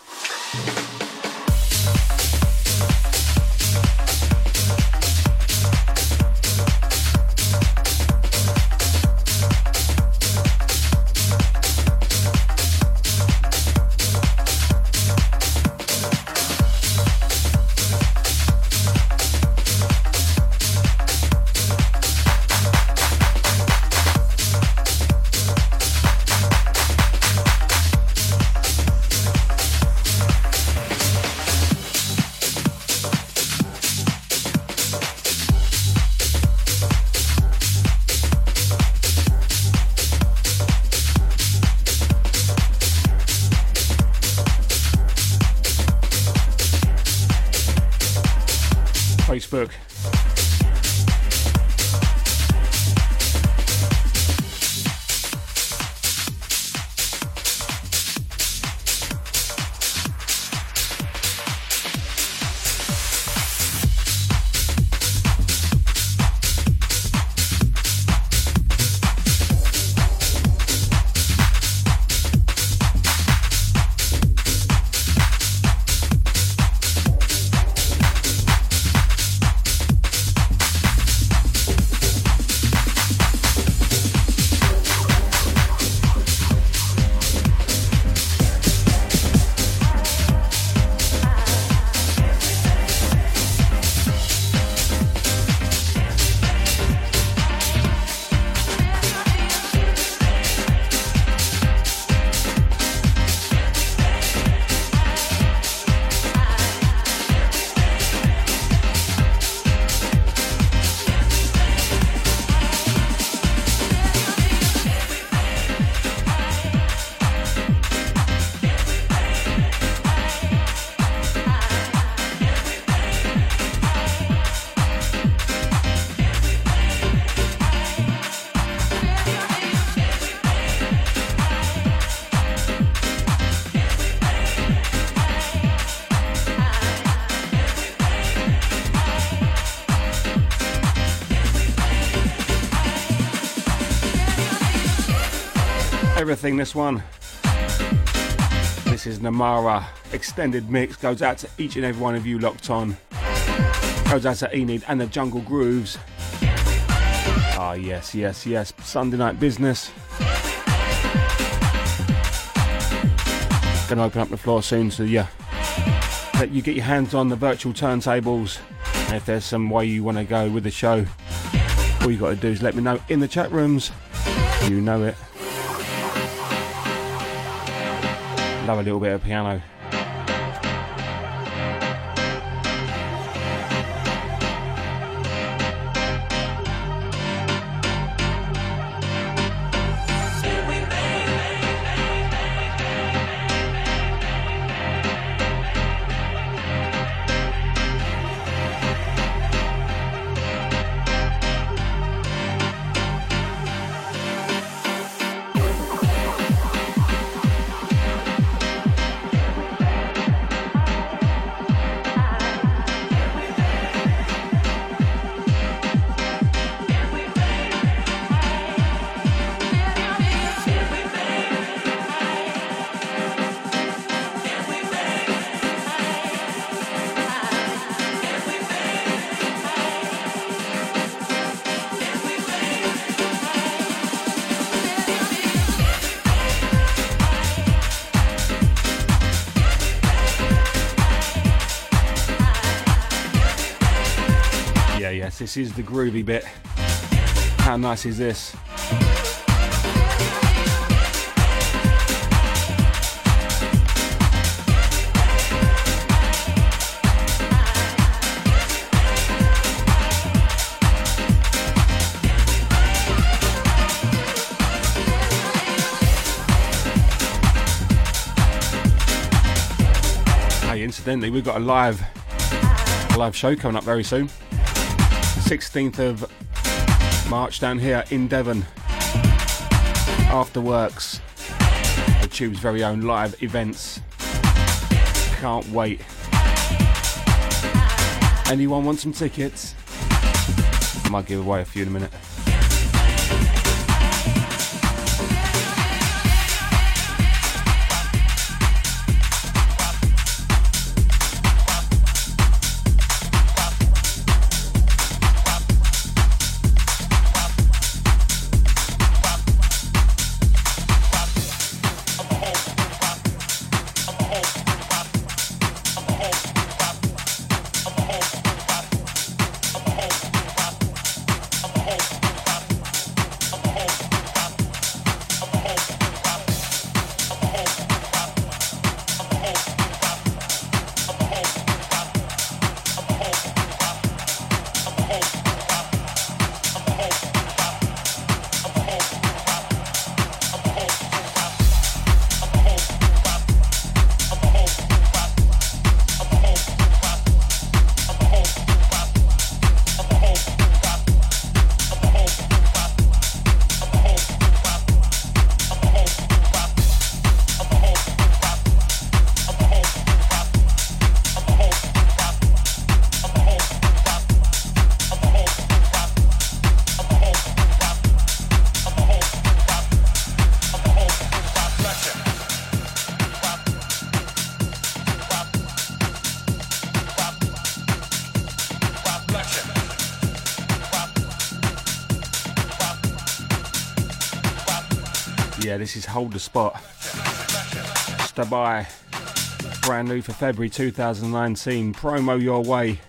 Everything, this one. This is Namara. Extended mix goes out to each and every one of you locked on. Goes out to Enid and the Jungle Grooves. Ah, yes, yes, yes. Sunday night business. Gonna open up the floor soon so yeah. Let you get your hands on the virtual turntables. And if there's some way you want to go with the show, all you got to do is let me know in the chat rooms. You know it. Love a little bit of piano. This is the groovy bit. How nice is this? Hey, incidentally, we've got a live, a live show coming up very soon. 16th of March down here in Devon. Afterworks, the Tube's very own live events. Can't wait. Anyone want some tickets? I might give away a few in a minute. This is Hold the Spot. Stabai. Brand new for February 2019. Promo your way.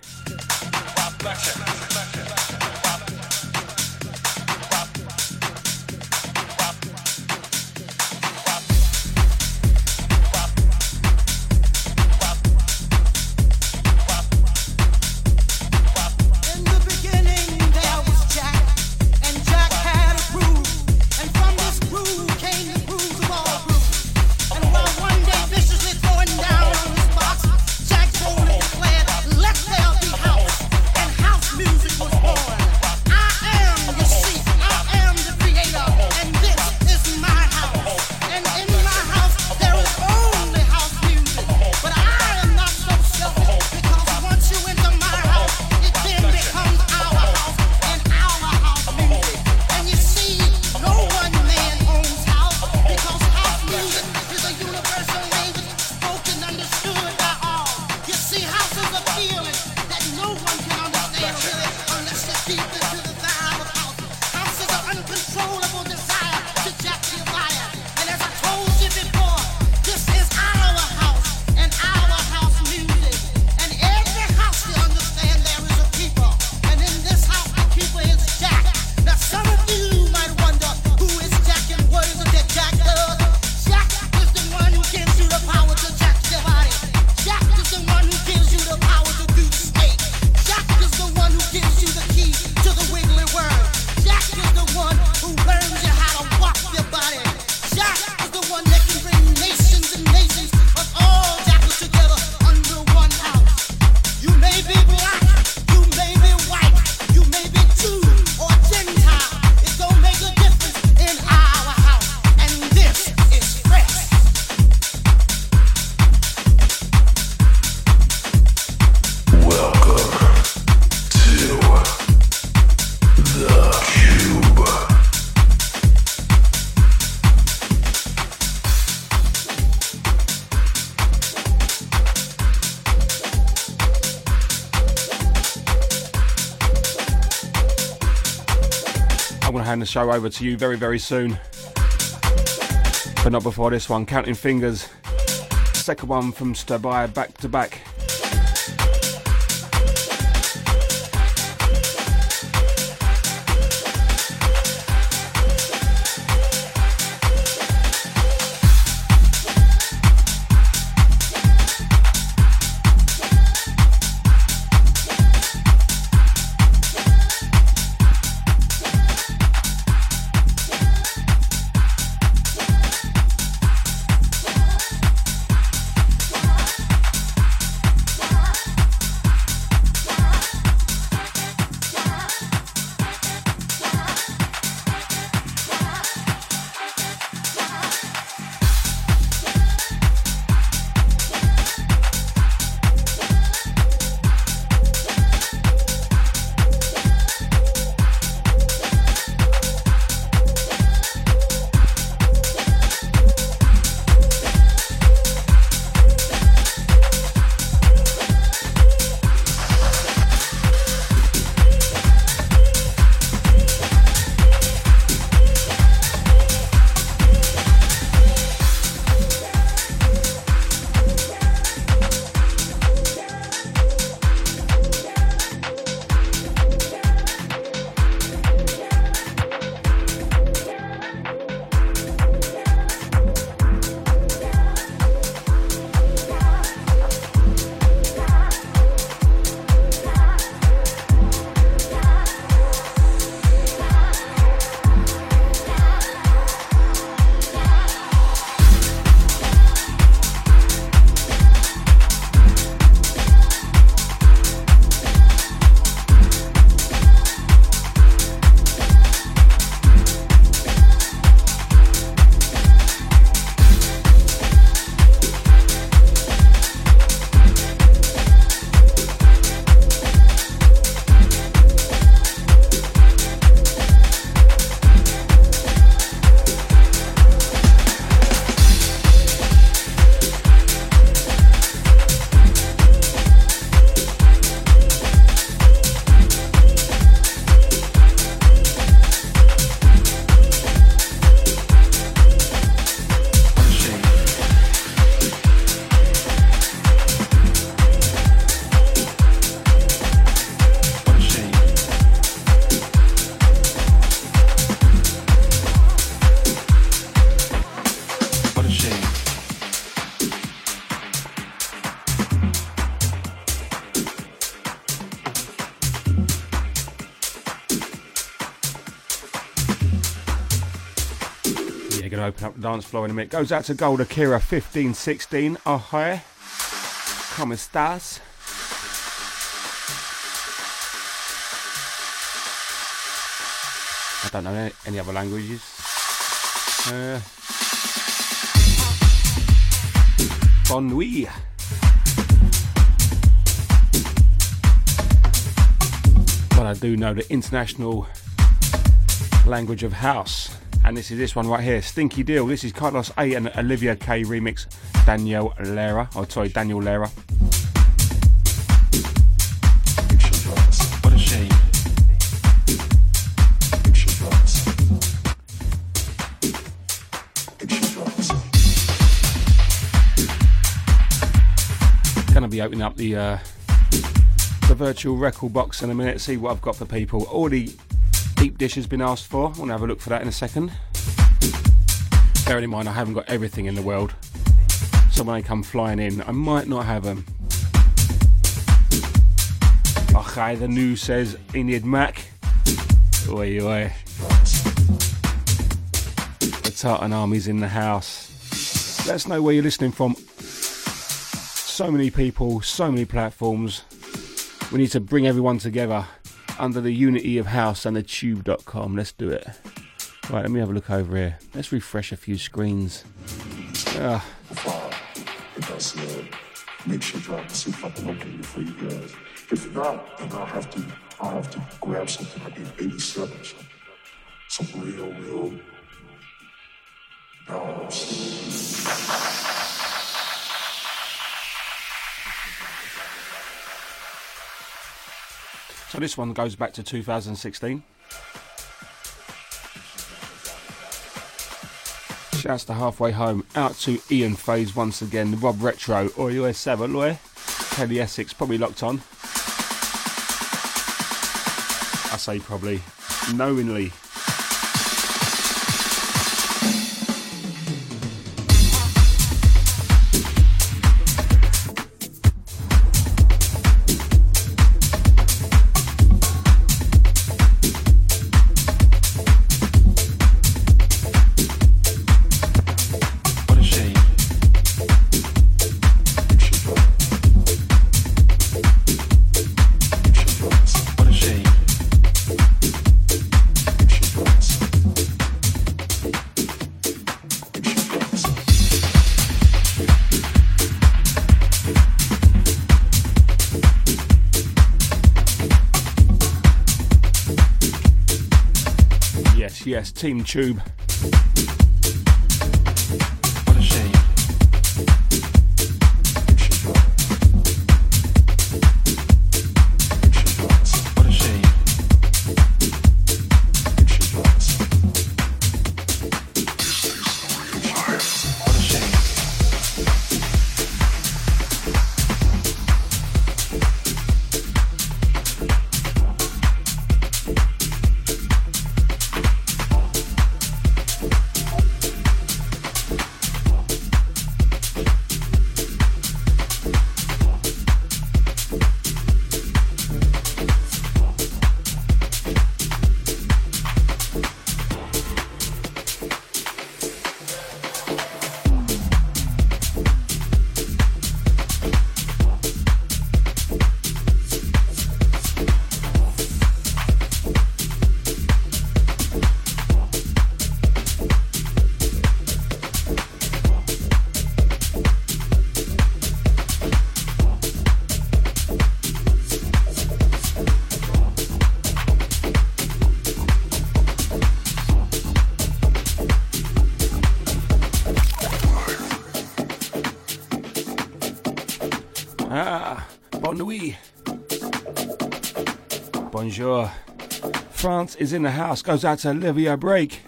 Show over to you very, very soon. But not before this one. Counting Fingers. Second one from Stabia back to back. Dance floor in a minute. Goes out to Gold Akira 1516. Oh, hi. Como estás? I don't know any, any other languages. Uh, bon nuit. But I do know the international language of house. And this is this one right here, Stinky Deal. This is Carlos A and Olivia K remix, Daniel Lara. Oh, sorry, Daniel Lara. Gonna be opening up the uh, the virtual record box in a minute, see what I've got for people. Already deep dish has been asked for. I want to have a look for that in a second. Bearing in mind, I haven't got everything in the world. So when they come flying in, I might not have them. Okay, the news says Enid Mac. Oi, oi. The Tartan Army's in the house. Let us know where you're listening from. So many people, so many platforms. We need to bring everyone together under the unity of house and the tube.com. Let's do it. Right, let me have a look over here. Let's refresh a few screens. Uh, make sure drop see if I can it for you guys. If not, then I'll have to I'll have to grab something like 87 so some real, real no, So this one goes back to 2016. Shouts to Halfway Home. Out to Ian Phase once again. Rob Retro. Or US7 Loy. Kelly Essex probably locked on. I say probably. Knowingly. Team Tube. Bonjour. France is in the house. Goes out to Olivia Break.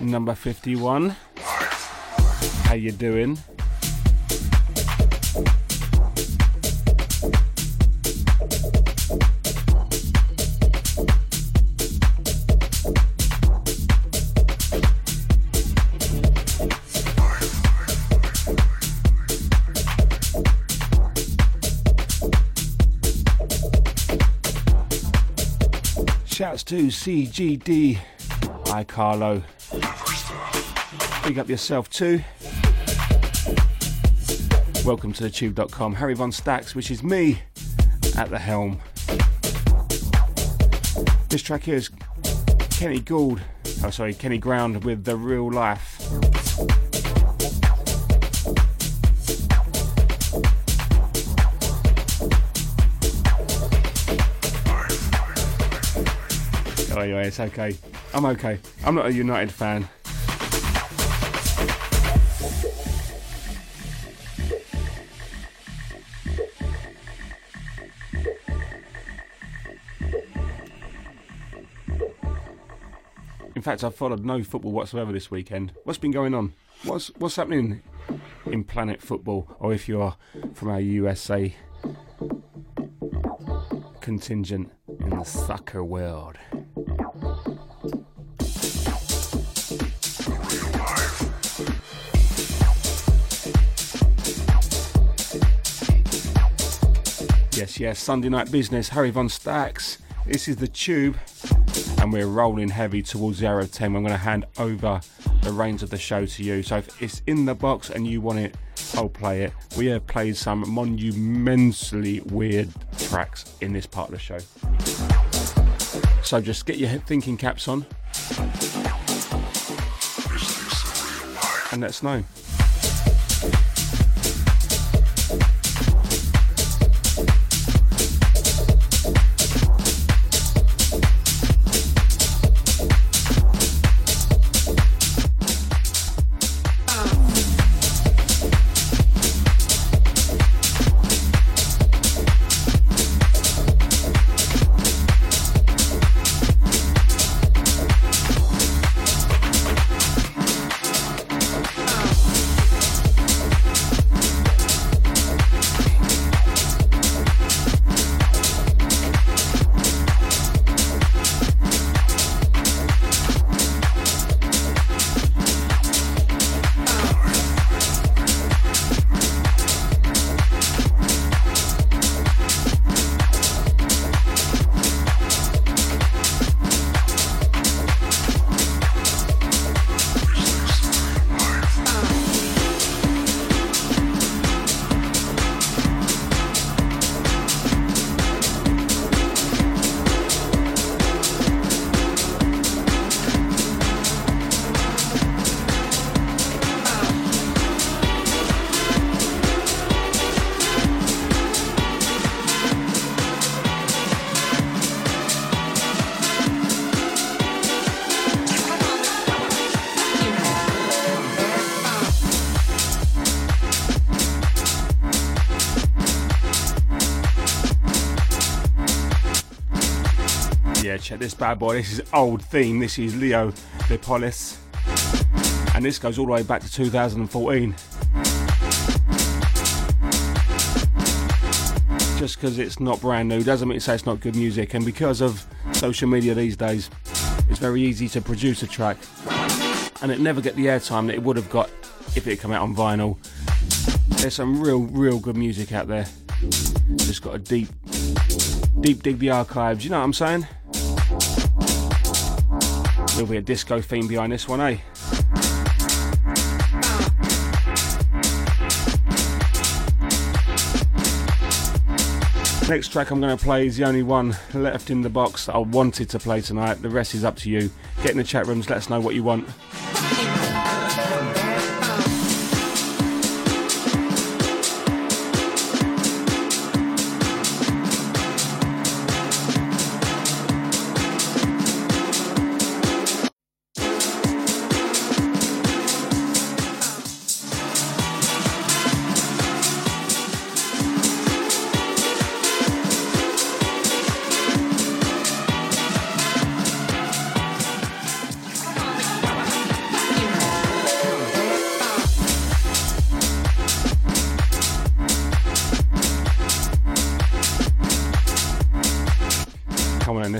Number 51. How you doing? Shouts to CGD. Hi, Carlo. Big up yourself too. Welcome to thetube.com. Harry Von Stacks, which is me at the helm. This track here is Kenny Gould, oh sorry, Kenny Ground with The Real Life. Anyway, it's okay. I'm okay. I'm not a United fan. In fact, I've followed no football whatsoever this weekend. What's been going on? What's what's happening in planet football? Or if you're from our USA contingent in the soccer world. Yes, yes, Sunday night business. Harry Von Stacks. This is the tube, and we're rolling heavy towards the of 10. I'm going to hand over the reins of the show to you. So if it's in the box and you want it, I'll play it. We have played some monumentally weird tracks in this part of the show. So just get your thinking caps on and let us know. This bad boy. This is old theme. This is Leo Lippolis. And this goes all the way back to 2014. Just because it's not brand new doesn't mean to say it's not good music. And because of social media these days, it's very easy to produce a track and it never get the airtime that it would have got if it had come out on vinyl. There's some real, real good music out there. Just got a deep, deep dig the archives. You know what I'm saying? There'll be a disco theme behind this one, eh? Next track I'm going to play is the only one left in the box that I wanted to play tonight. The rest is up to you. Get in the chat rooms, let us know what you want.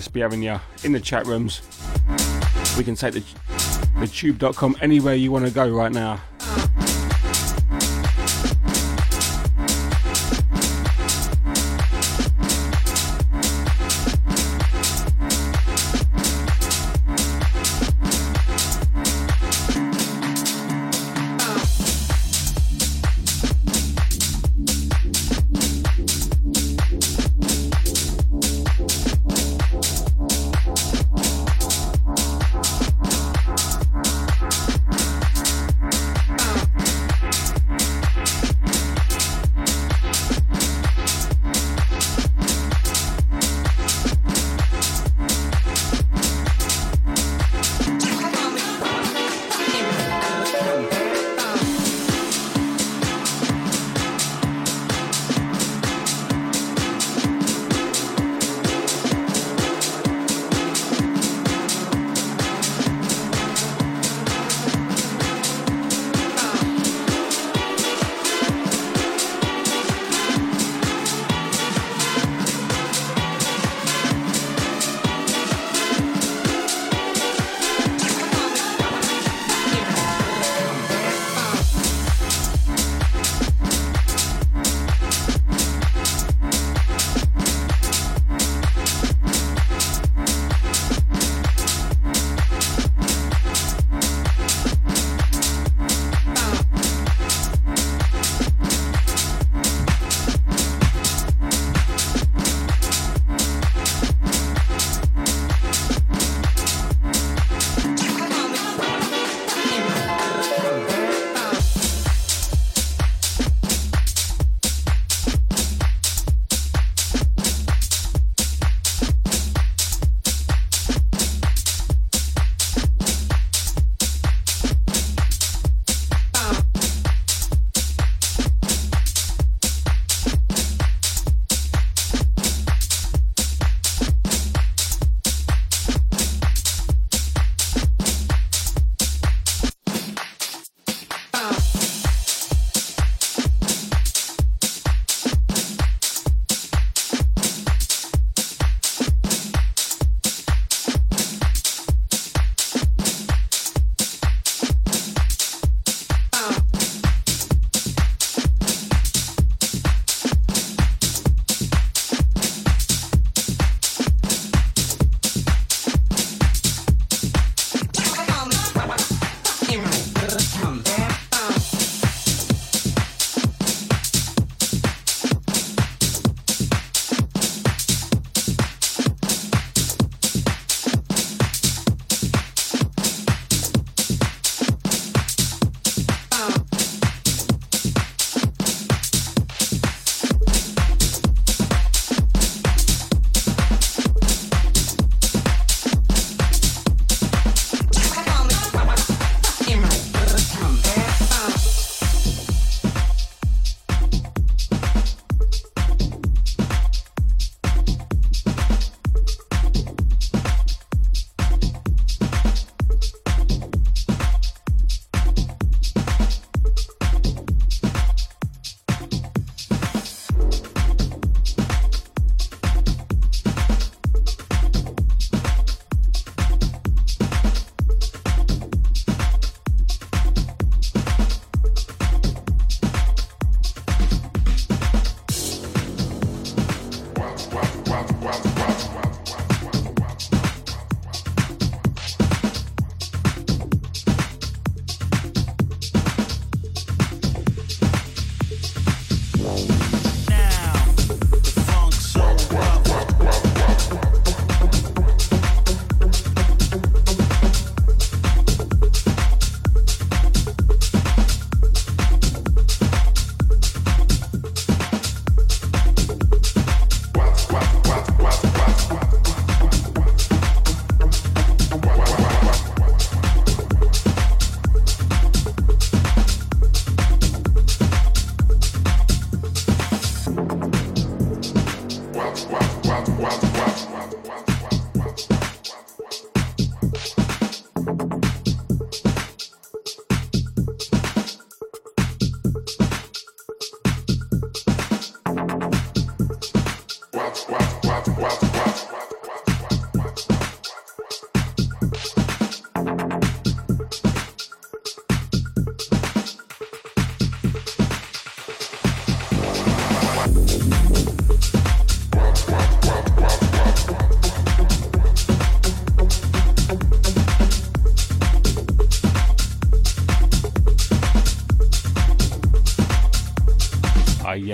Be having you in the chat rooms. We can take the, the tube.com anywhere you want to go right now.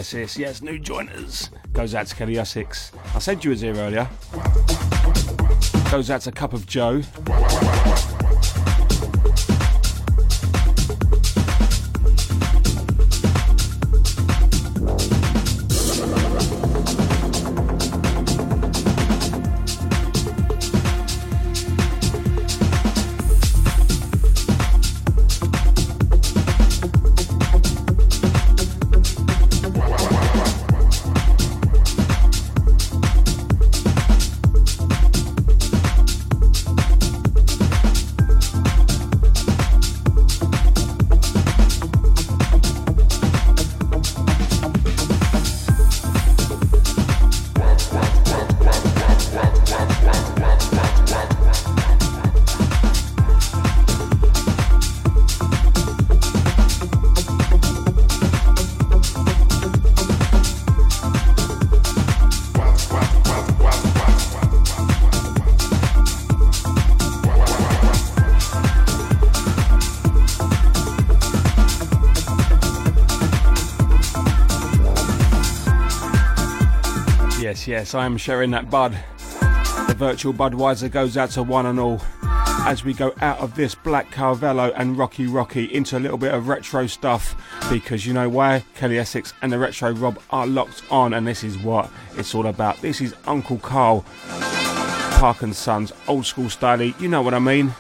Yes, yes, yes, new joiners. Goes out to Kelly Essex. I said you was here earlier. Goes out to Cup of Joe. Yes, I am sharing that bud. The virtual Budweiser goes out to one and all as we go out of this Black Carvello and Rocky Rocky into a little bit of retro stuff because you know why? Kelly Essex and the Retro Rob are locked on and this is what it's all about. This is Uncle Carl, Park and Sons, old school style, you know what I mean?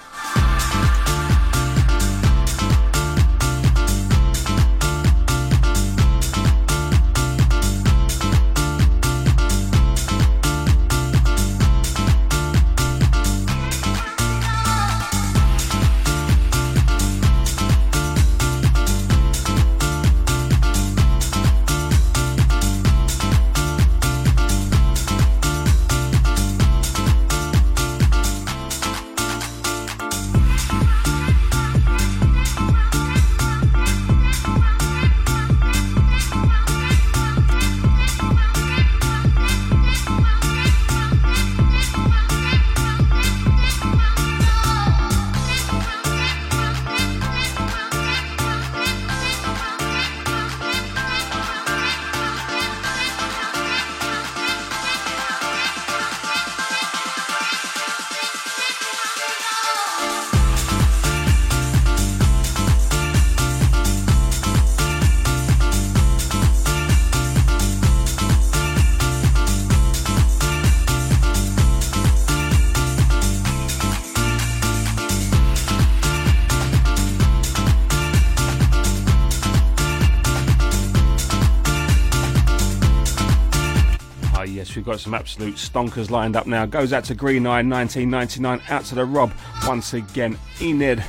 Got some absolute stonkers lined up now. Goes out to Green Eye 1999, out to the Rob once again. Enid,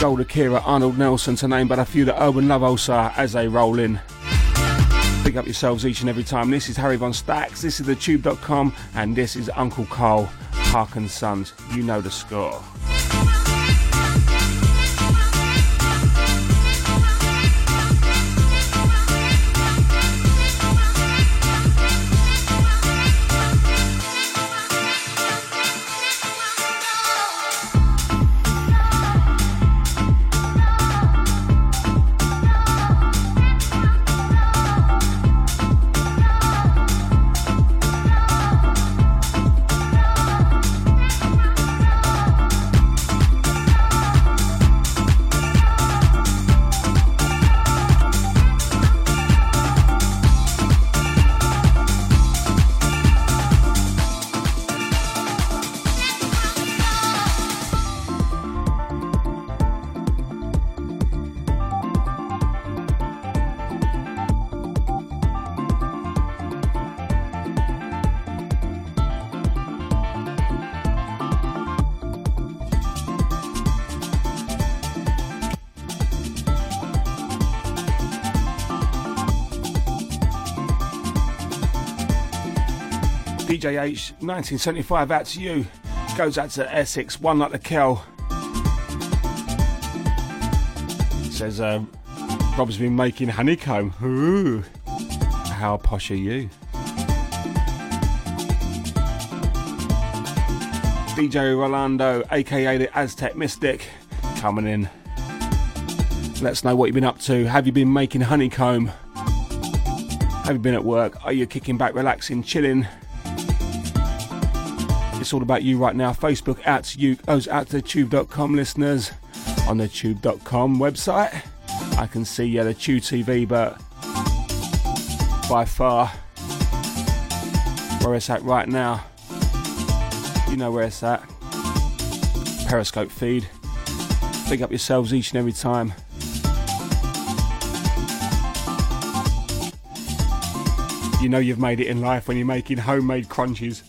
Gold Akira, Arnold Nelson to name but a few that Urban Love Ulsar as they roll in. Pick up yourselves each and every time. This is Harry Von Stacks, this is thetube.com, and this is Uncle Carl, Park and Sons. You know the score. DJ H, 1975, out to you. Goes out to Essex, one like the Kel. Says, uh, Rob's been making honeycomb. Ooh, how posh are you? DJ Rolando, aka the Aztec Mystic, coming in. Let us know what you've been up to. Have you been making honeycomb? Have you been at work? Are you kicking back, relaxing, chilling? It's all about you right now. Facebook at you, goes at to the tube.com listeners on the tube.com website. I can see, yeah, the Tube TV, but by far where it's at right now, you know where it's at. Periscope feed. Big up yourselves each and every time. You know you've made it in life when you're making homemade crunchies.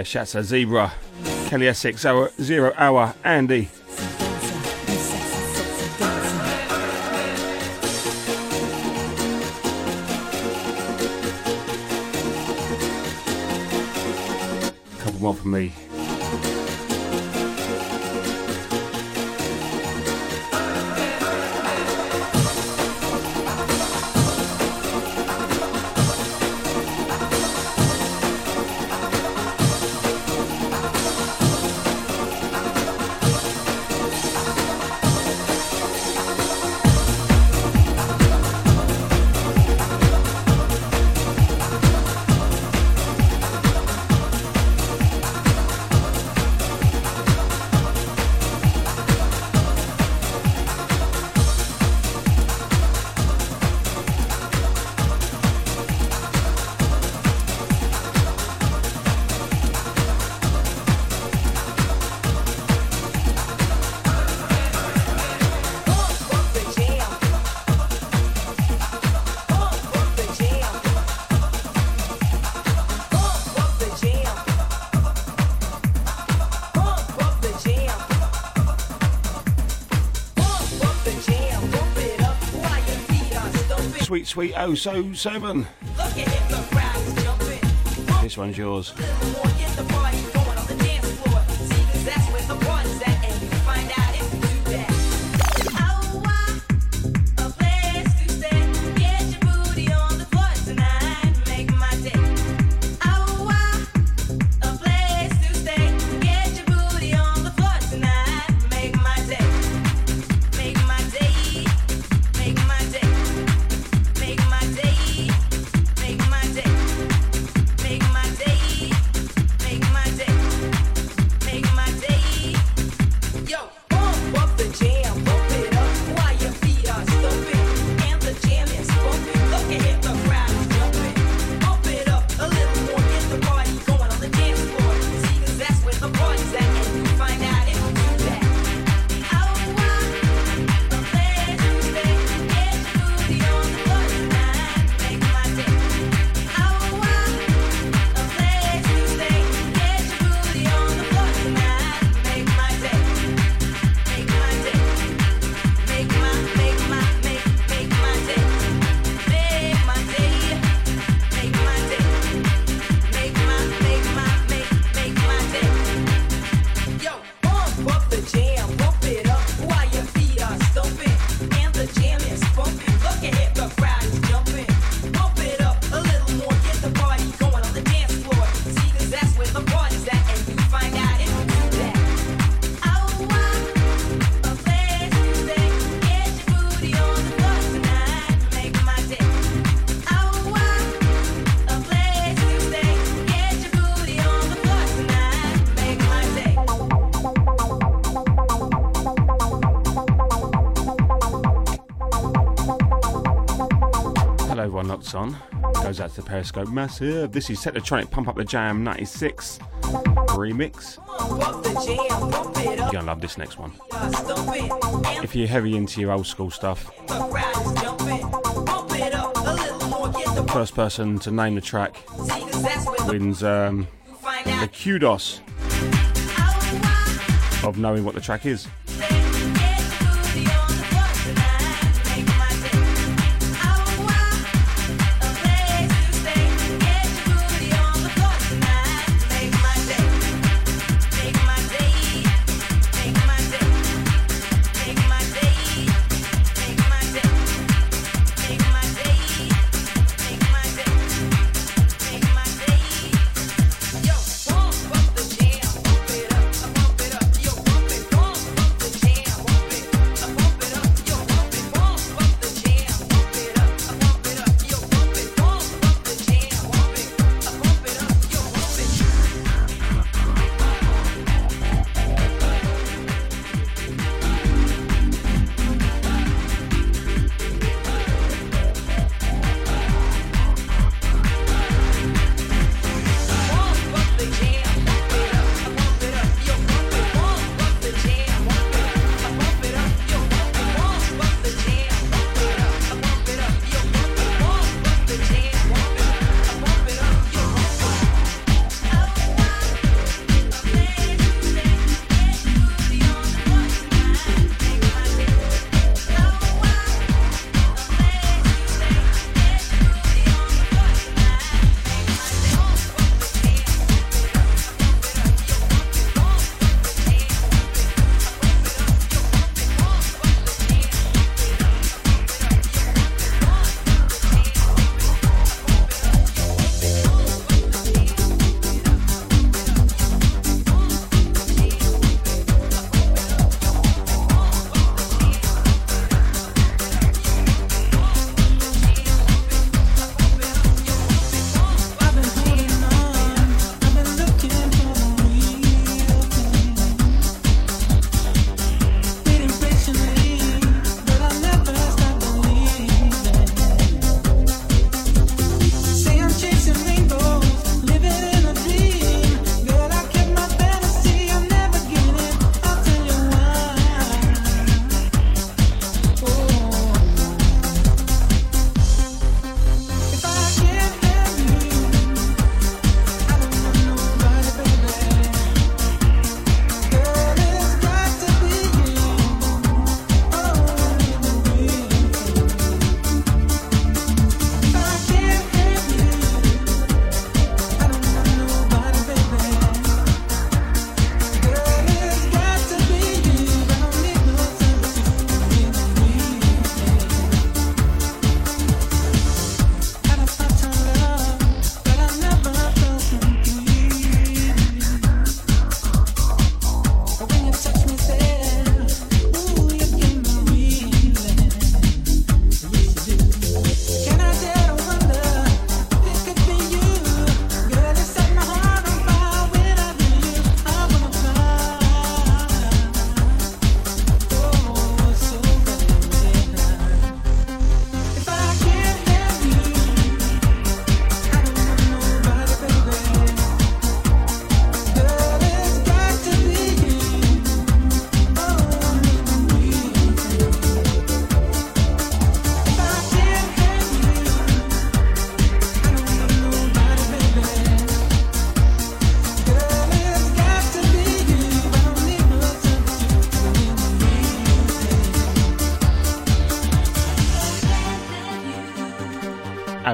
Yeah, shouts to Zebra, Kelly Essex, Zero Hour, Andy. Sweet oh Sweet 007. This one's yours. Goes out to the Periscope Massive. This is Technotronic Pump Up the Jam 96 remix. You're gonna love this next one. If you're heavy into your old school stuff, first person to name the track wins um, the kudos of knowing what the track is.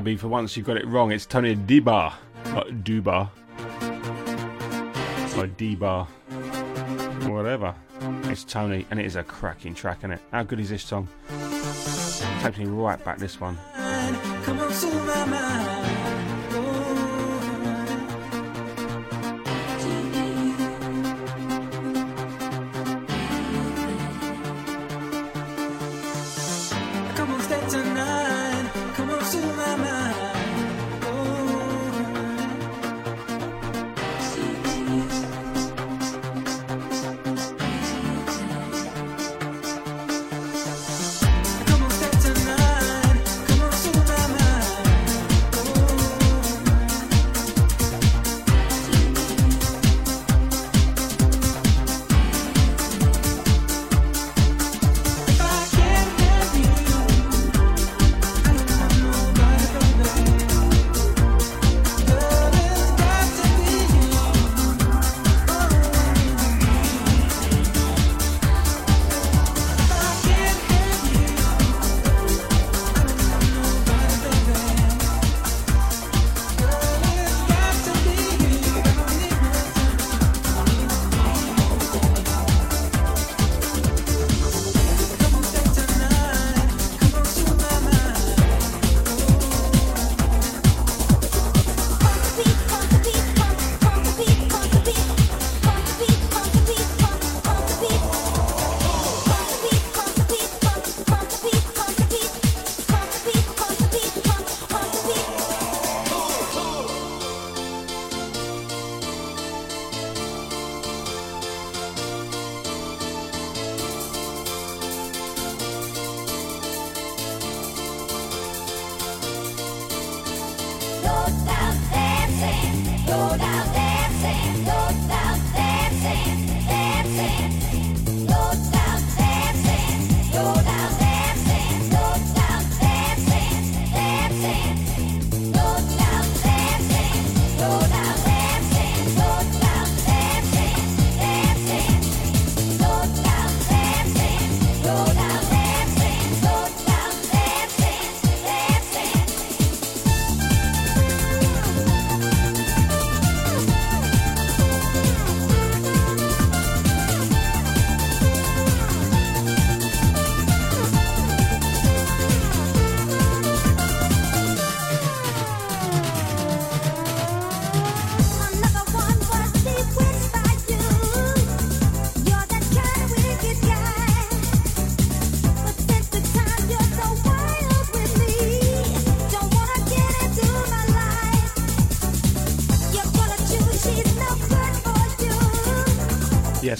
Abby, for once you've got it wrong. It's Tony Dibar, not Dubar, uh, or Dibar, uh, whatever. It's Tony, and it is a cracking track, isn't it? How good is this song? Takes me right back. This one.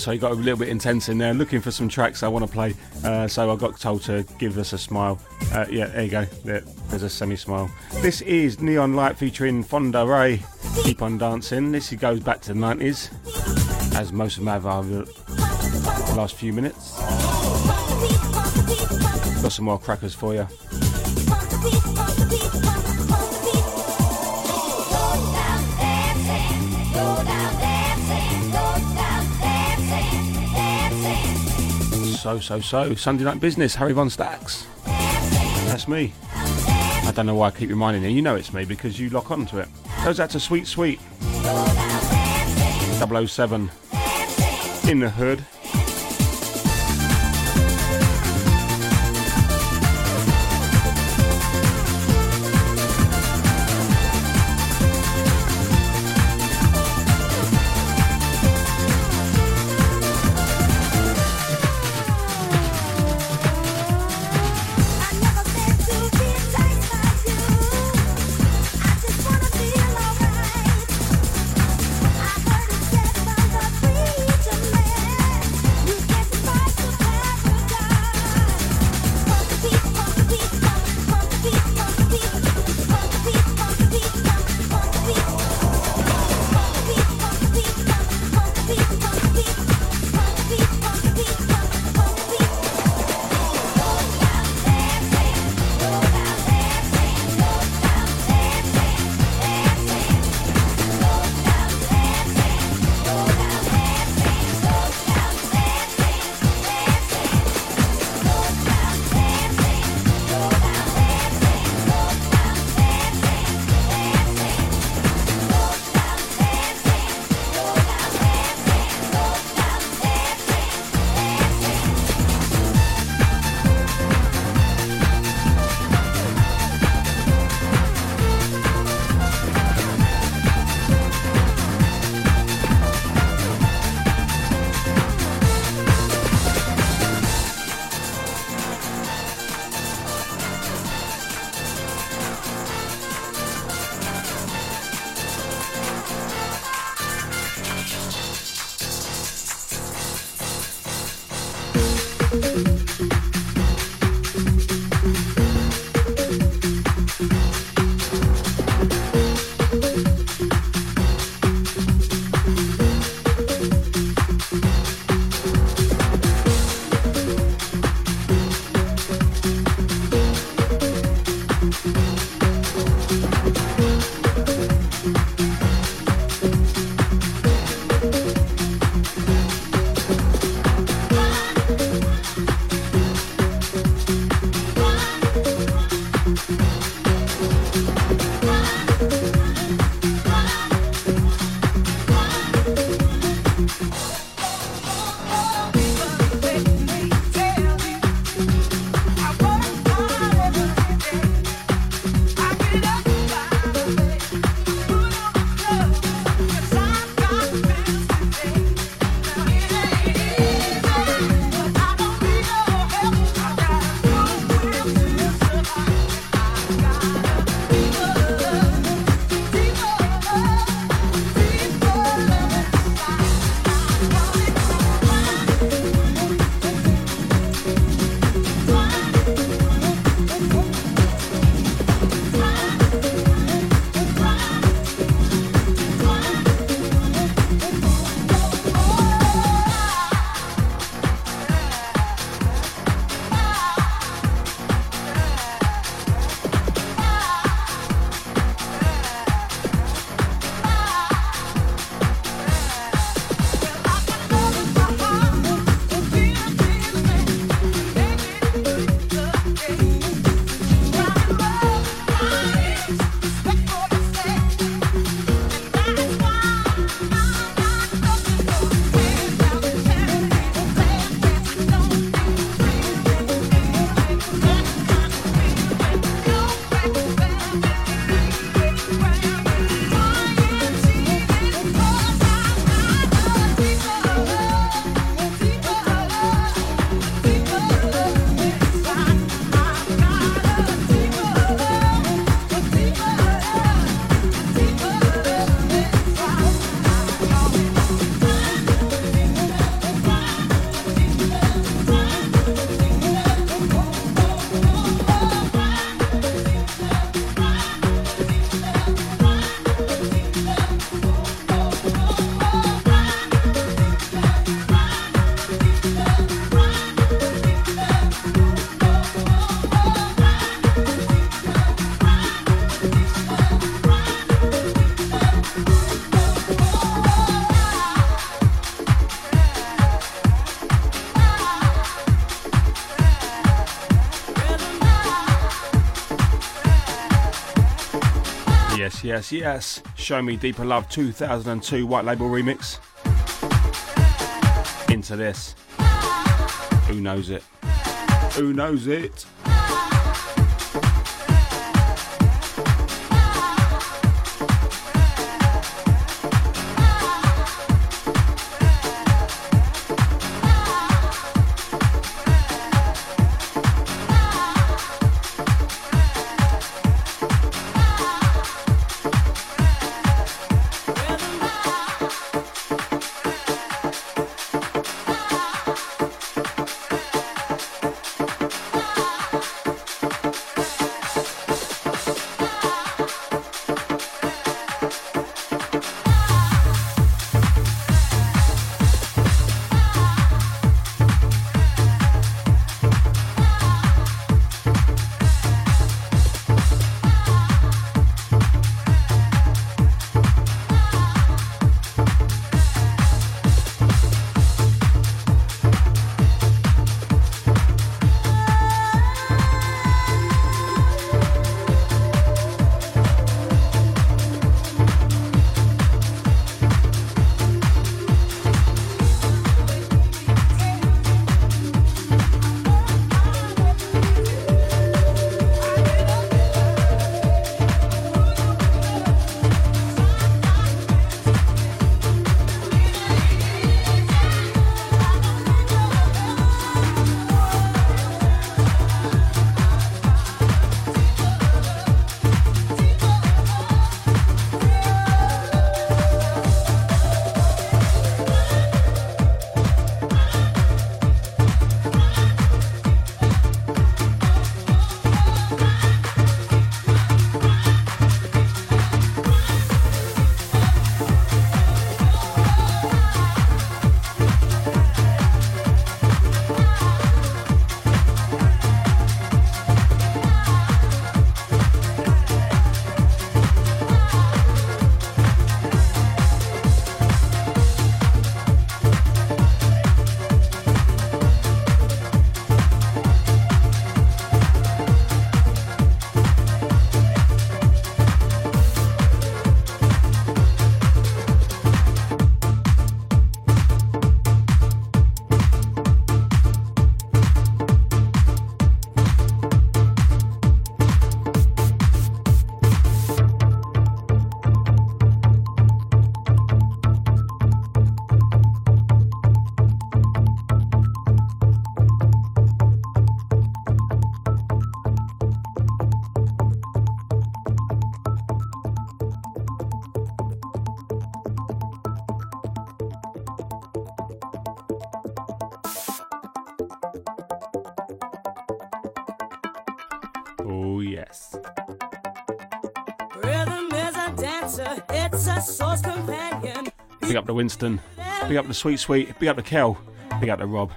So you got a little bit intense in there. Looking for some tracks I want to play, uh, so I got told to give us a smile. Uh, yeah, there you go. There, there's a semi smile. This is Neon Light featuring Fonda Rae. Keep on dancing. This goes back to the 90s, as most of them have over the last few minutes. Got some more crackers for you. So, so, so. Sunday Night Business, Harry Von Stacks. That's me. I don't know why I keep reminding you. You know it's me because you lock on to it. Goes out to Sweet Sweet. 007. In the hood. Yes, yes. Show Me Deeper Love 2002 White Label Remix. Into this. Who knows it? Who knows it? Big up to Winston. Big up to Sweet Sweet. Big up to Kel. Big up to Rob.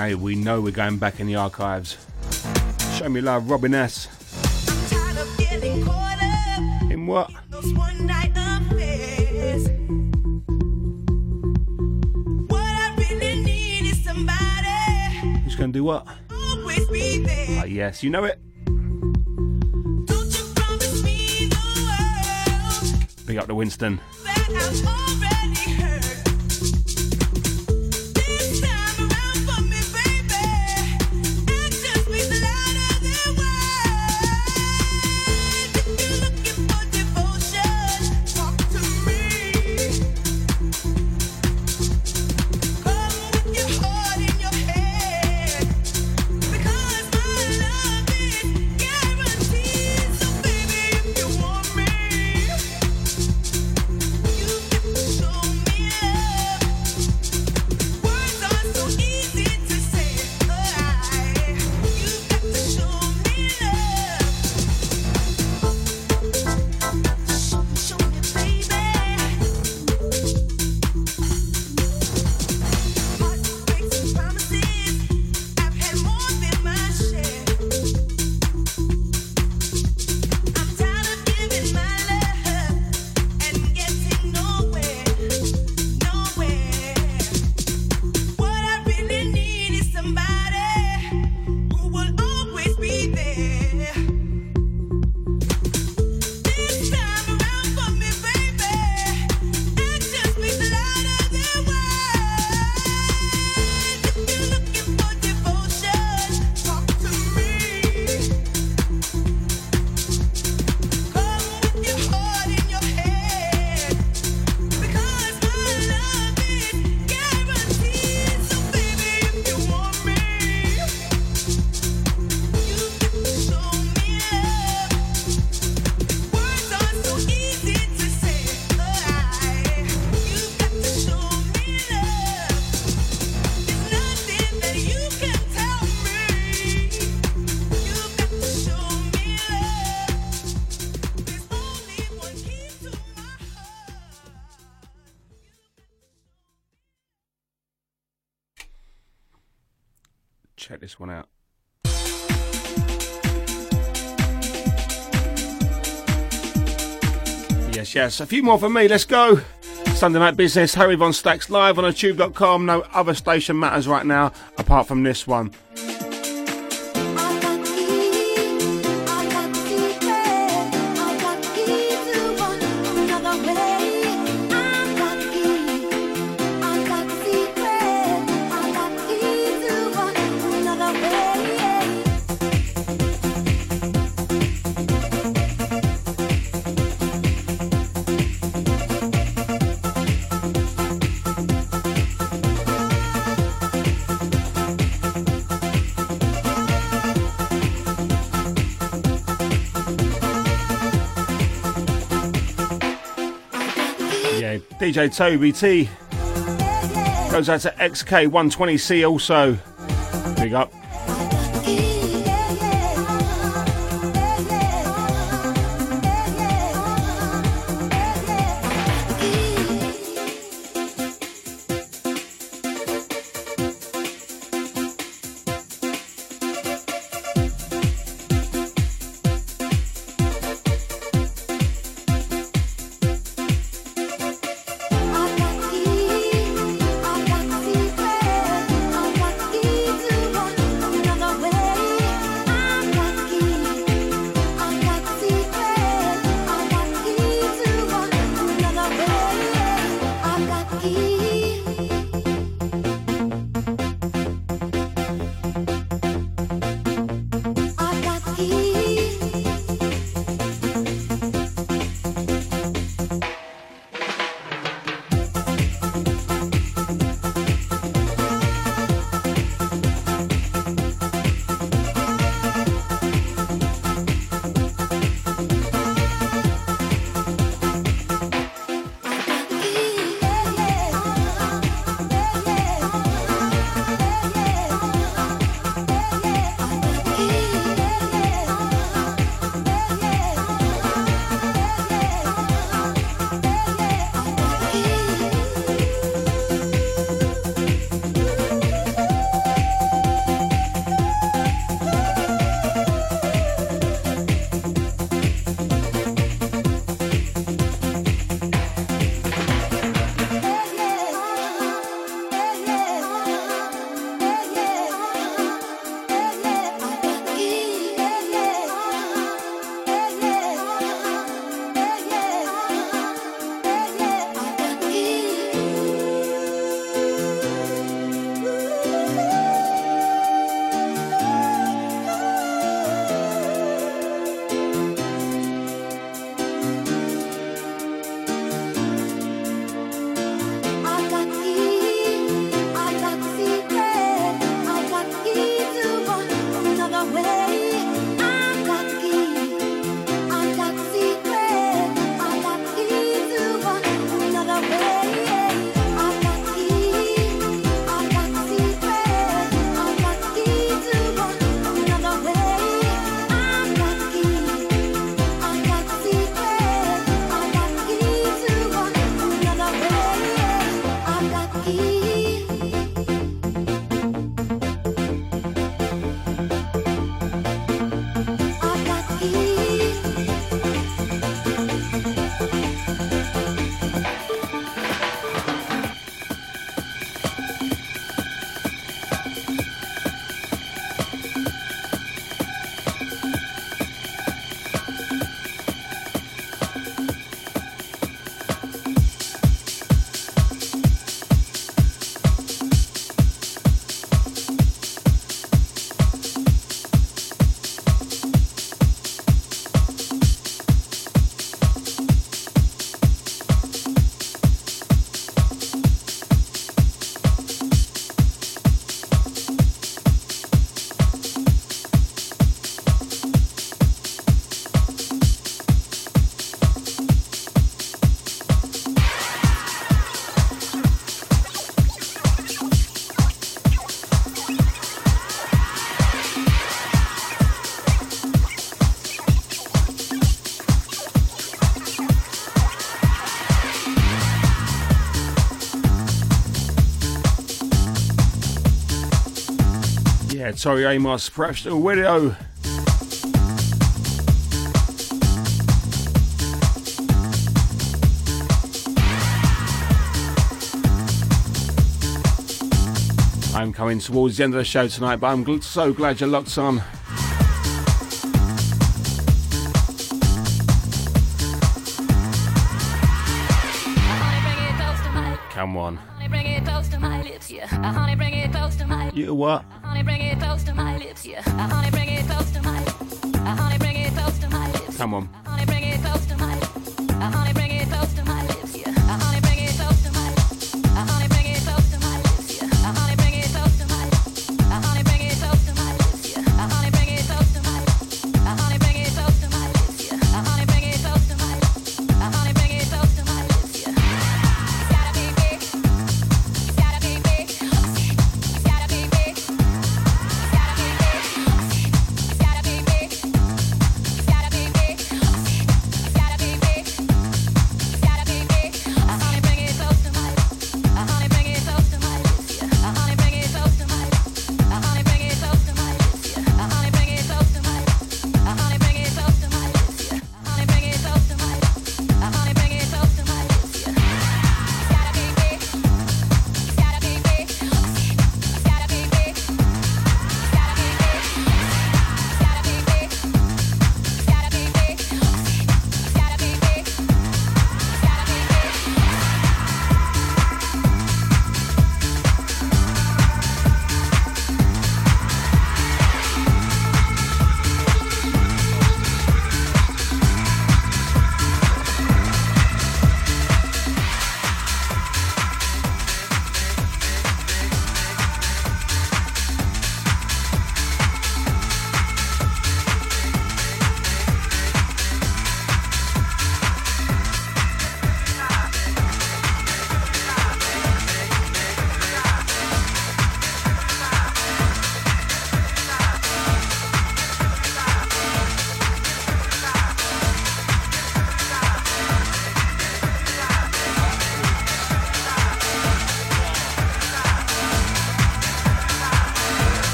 Now we know we're going back in the archives. Show me love, Robin S. In what? Who's going to do what? Yes, you know it. Big up to Winston. Yes. A few more for me. Let's go. Sunday night business. Harry Von Stacks live on a tube.com. No other station matters right now apart from this one. DJ Toby T. Goes out to XK120C also. Big up. Tori Amos, Professional Widow. I'm coming towards the end of the show tonight, but I'm so glad you're locked on.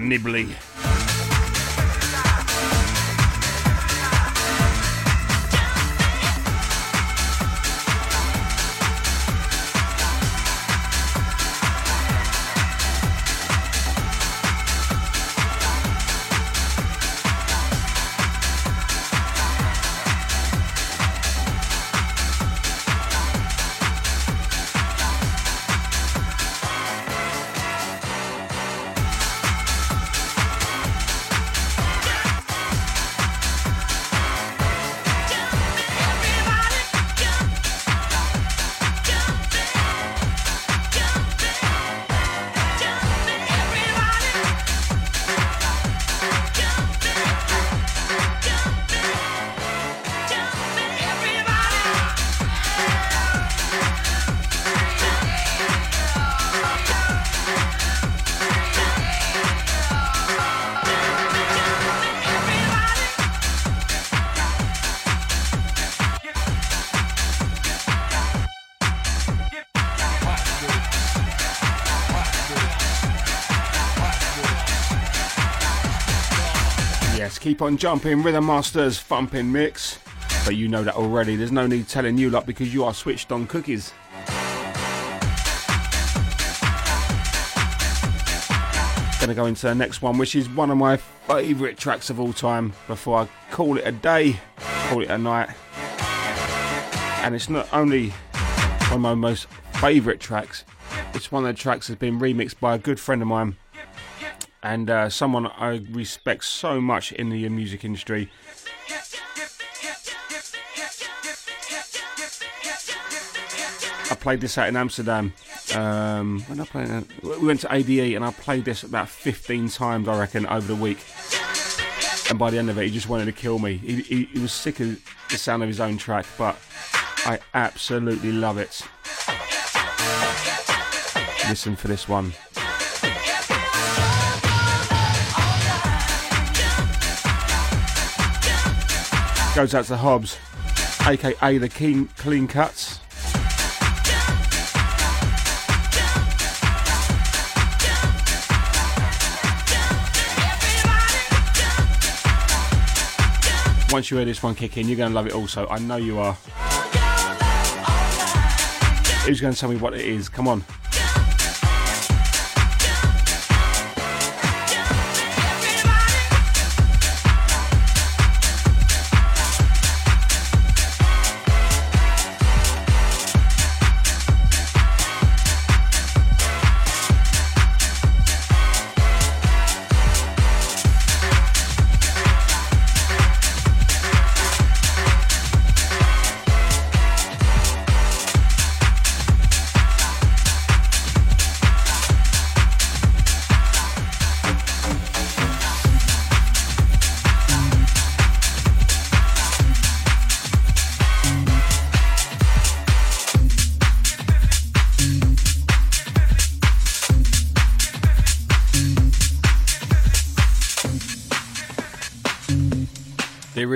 nibbling. Keep on jumping, Rhythm Masters, thumping mix. But you know that already. There's no need telling you lot because you are switched on cookies. Gonna go into the next one, which is one of my favourite tracks of all time. Before I call it a day, call it a night. And it's not only one of my most favourite tracks, it's one of the tracks that's been remixed by a good friend of mine and uh, someone I respect so much in the music industry. I played this out in Amsterdam. Um, when I played, we went to ADE and I played this about 15 times, I reckon, over the week. And by the end of it, he just wanted to kill me. He, he, he was sick of the sound of his own track, but I absolutely love it. Listen for this one. Goes out to Hobbs, aka the King Clean Cuts. Once you hear this one kick in, you're going to love it also. I know you are. Who's going to tell me what it is? Come on.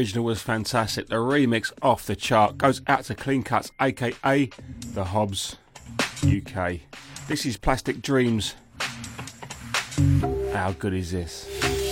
Original was fantastic. The remix off the chart goes out to Clean Cuts, aka the Hobbs UK. This is Plastic Dreams. How good is this?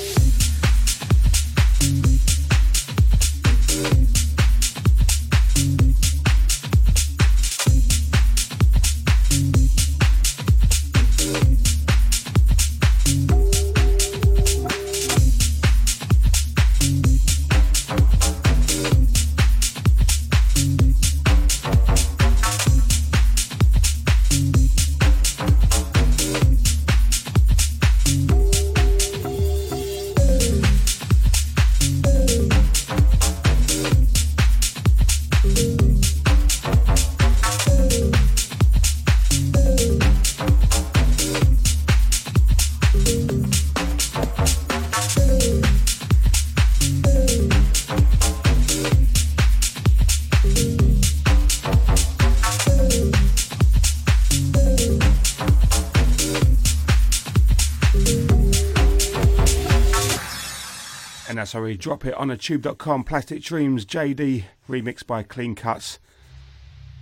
We drop it on a tube.com. Plastic Dreams, Jaydee, remixed by Clean Cuts.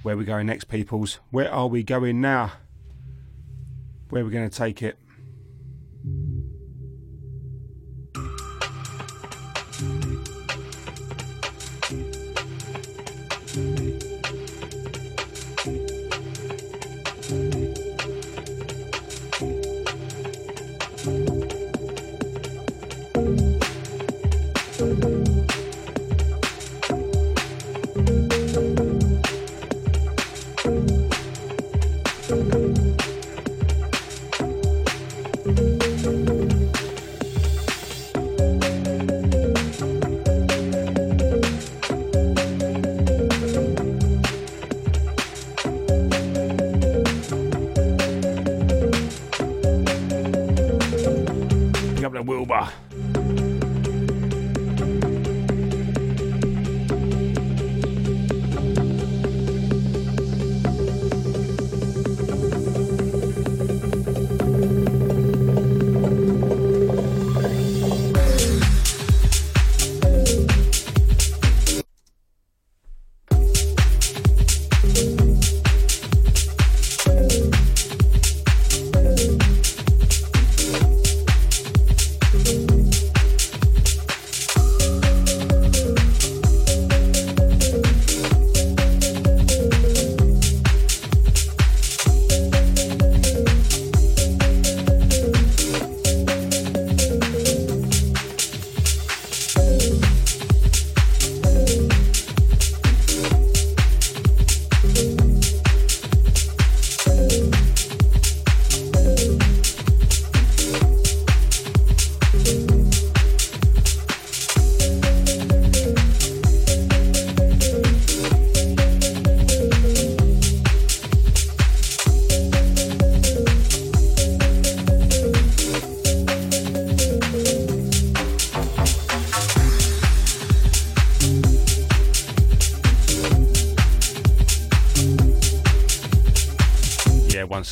Where we going next, peoples? Where are we going now? Where are we going to take it?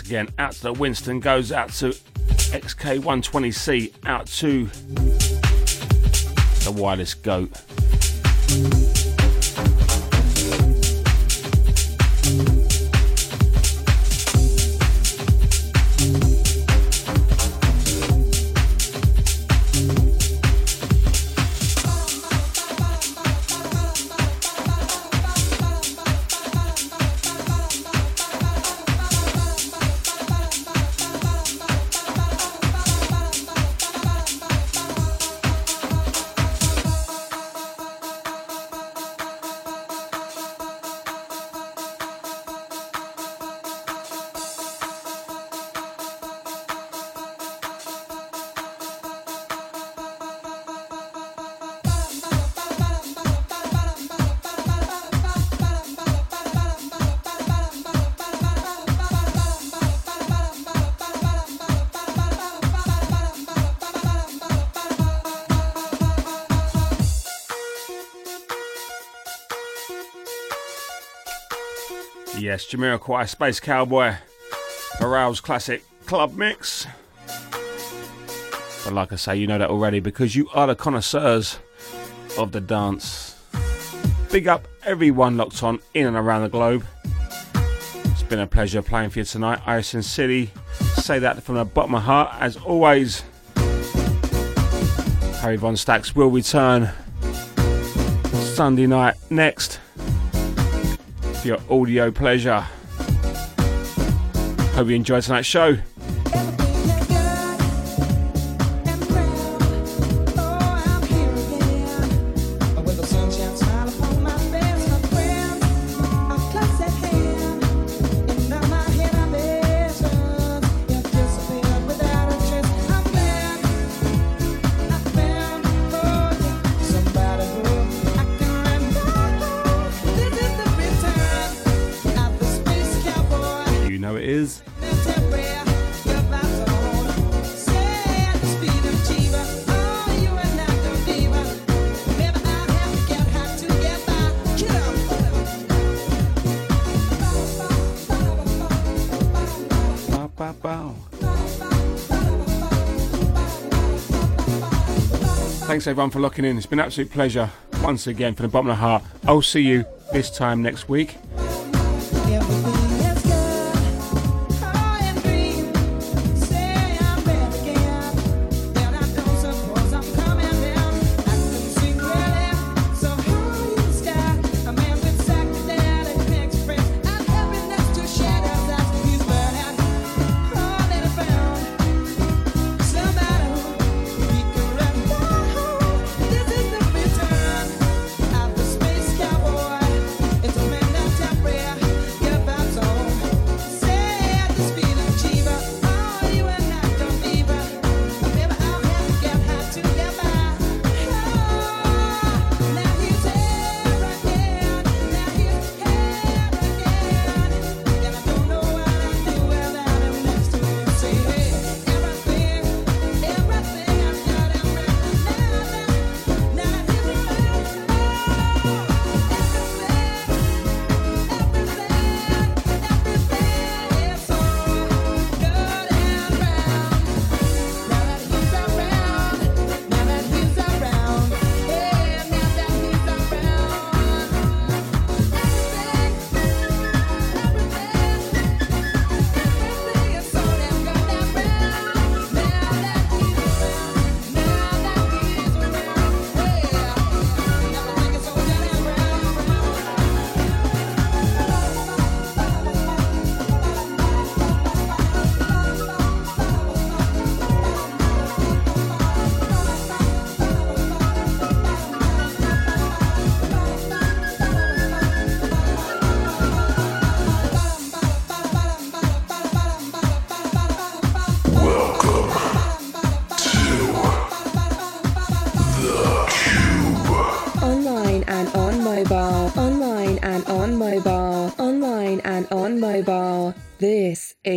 Again, out to the Winston goes out to XK120C, out to the wireless goat. Yes, Jamiroquai, Space Cowboy, Pharrell's classic club mix. But like I say, you know that already because you are the connoisseurs of the dance. Big up everyone locked on in and around the globe. It's been a pleasure playing for you tonight. I sincerely say that from the bottom of my heart. As always, Harry Von Stacks will return Sunday night next for your audio pleasure. Hope you enjoyed tonight's show. Everyone for locking in. It's been an absolute pleasure once again from the bottom of the heart. I'll see you this time next week.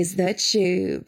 Is the tube.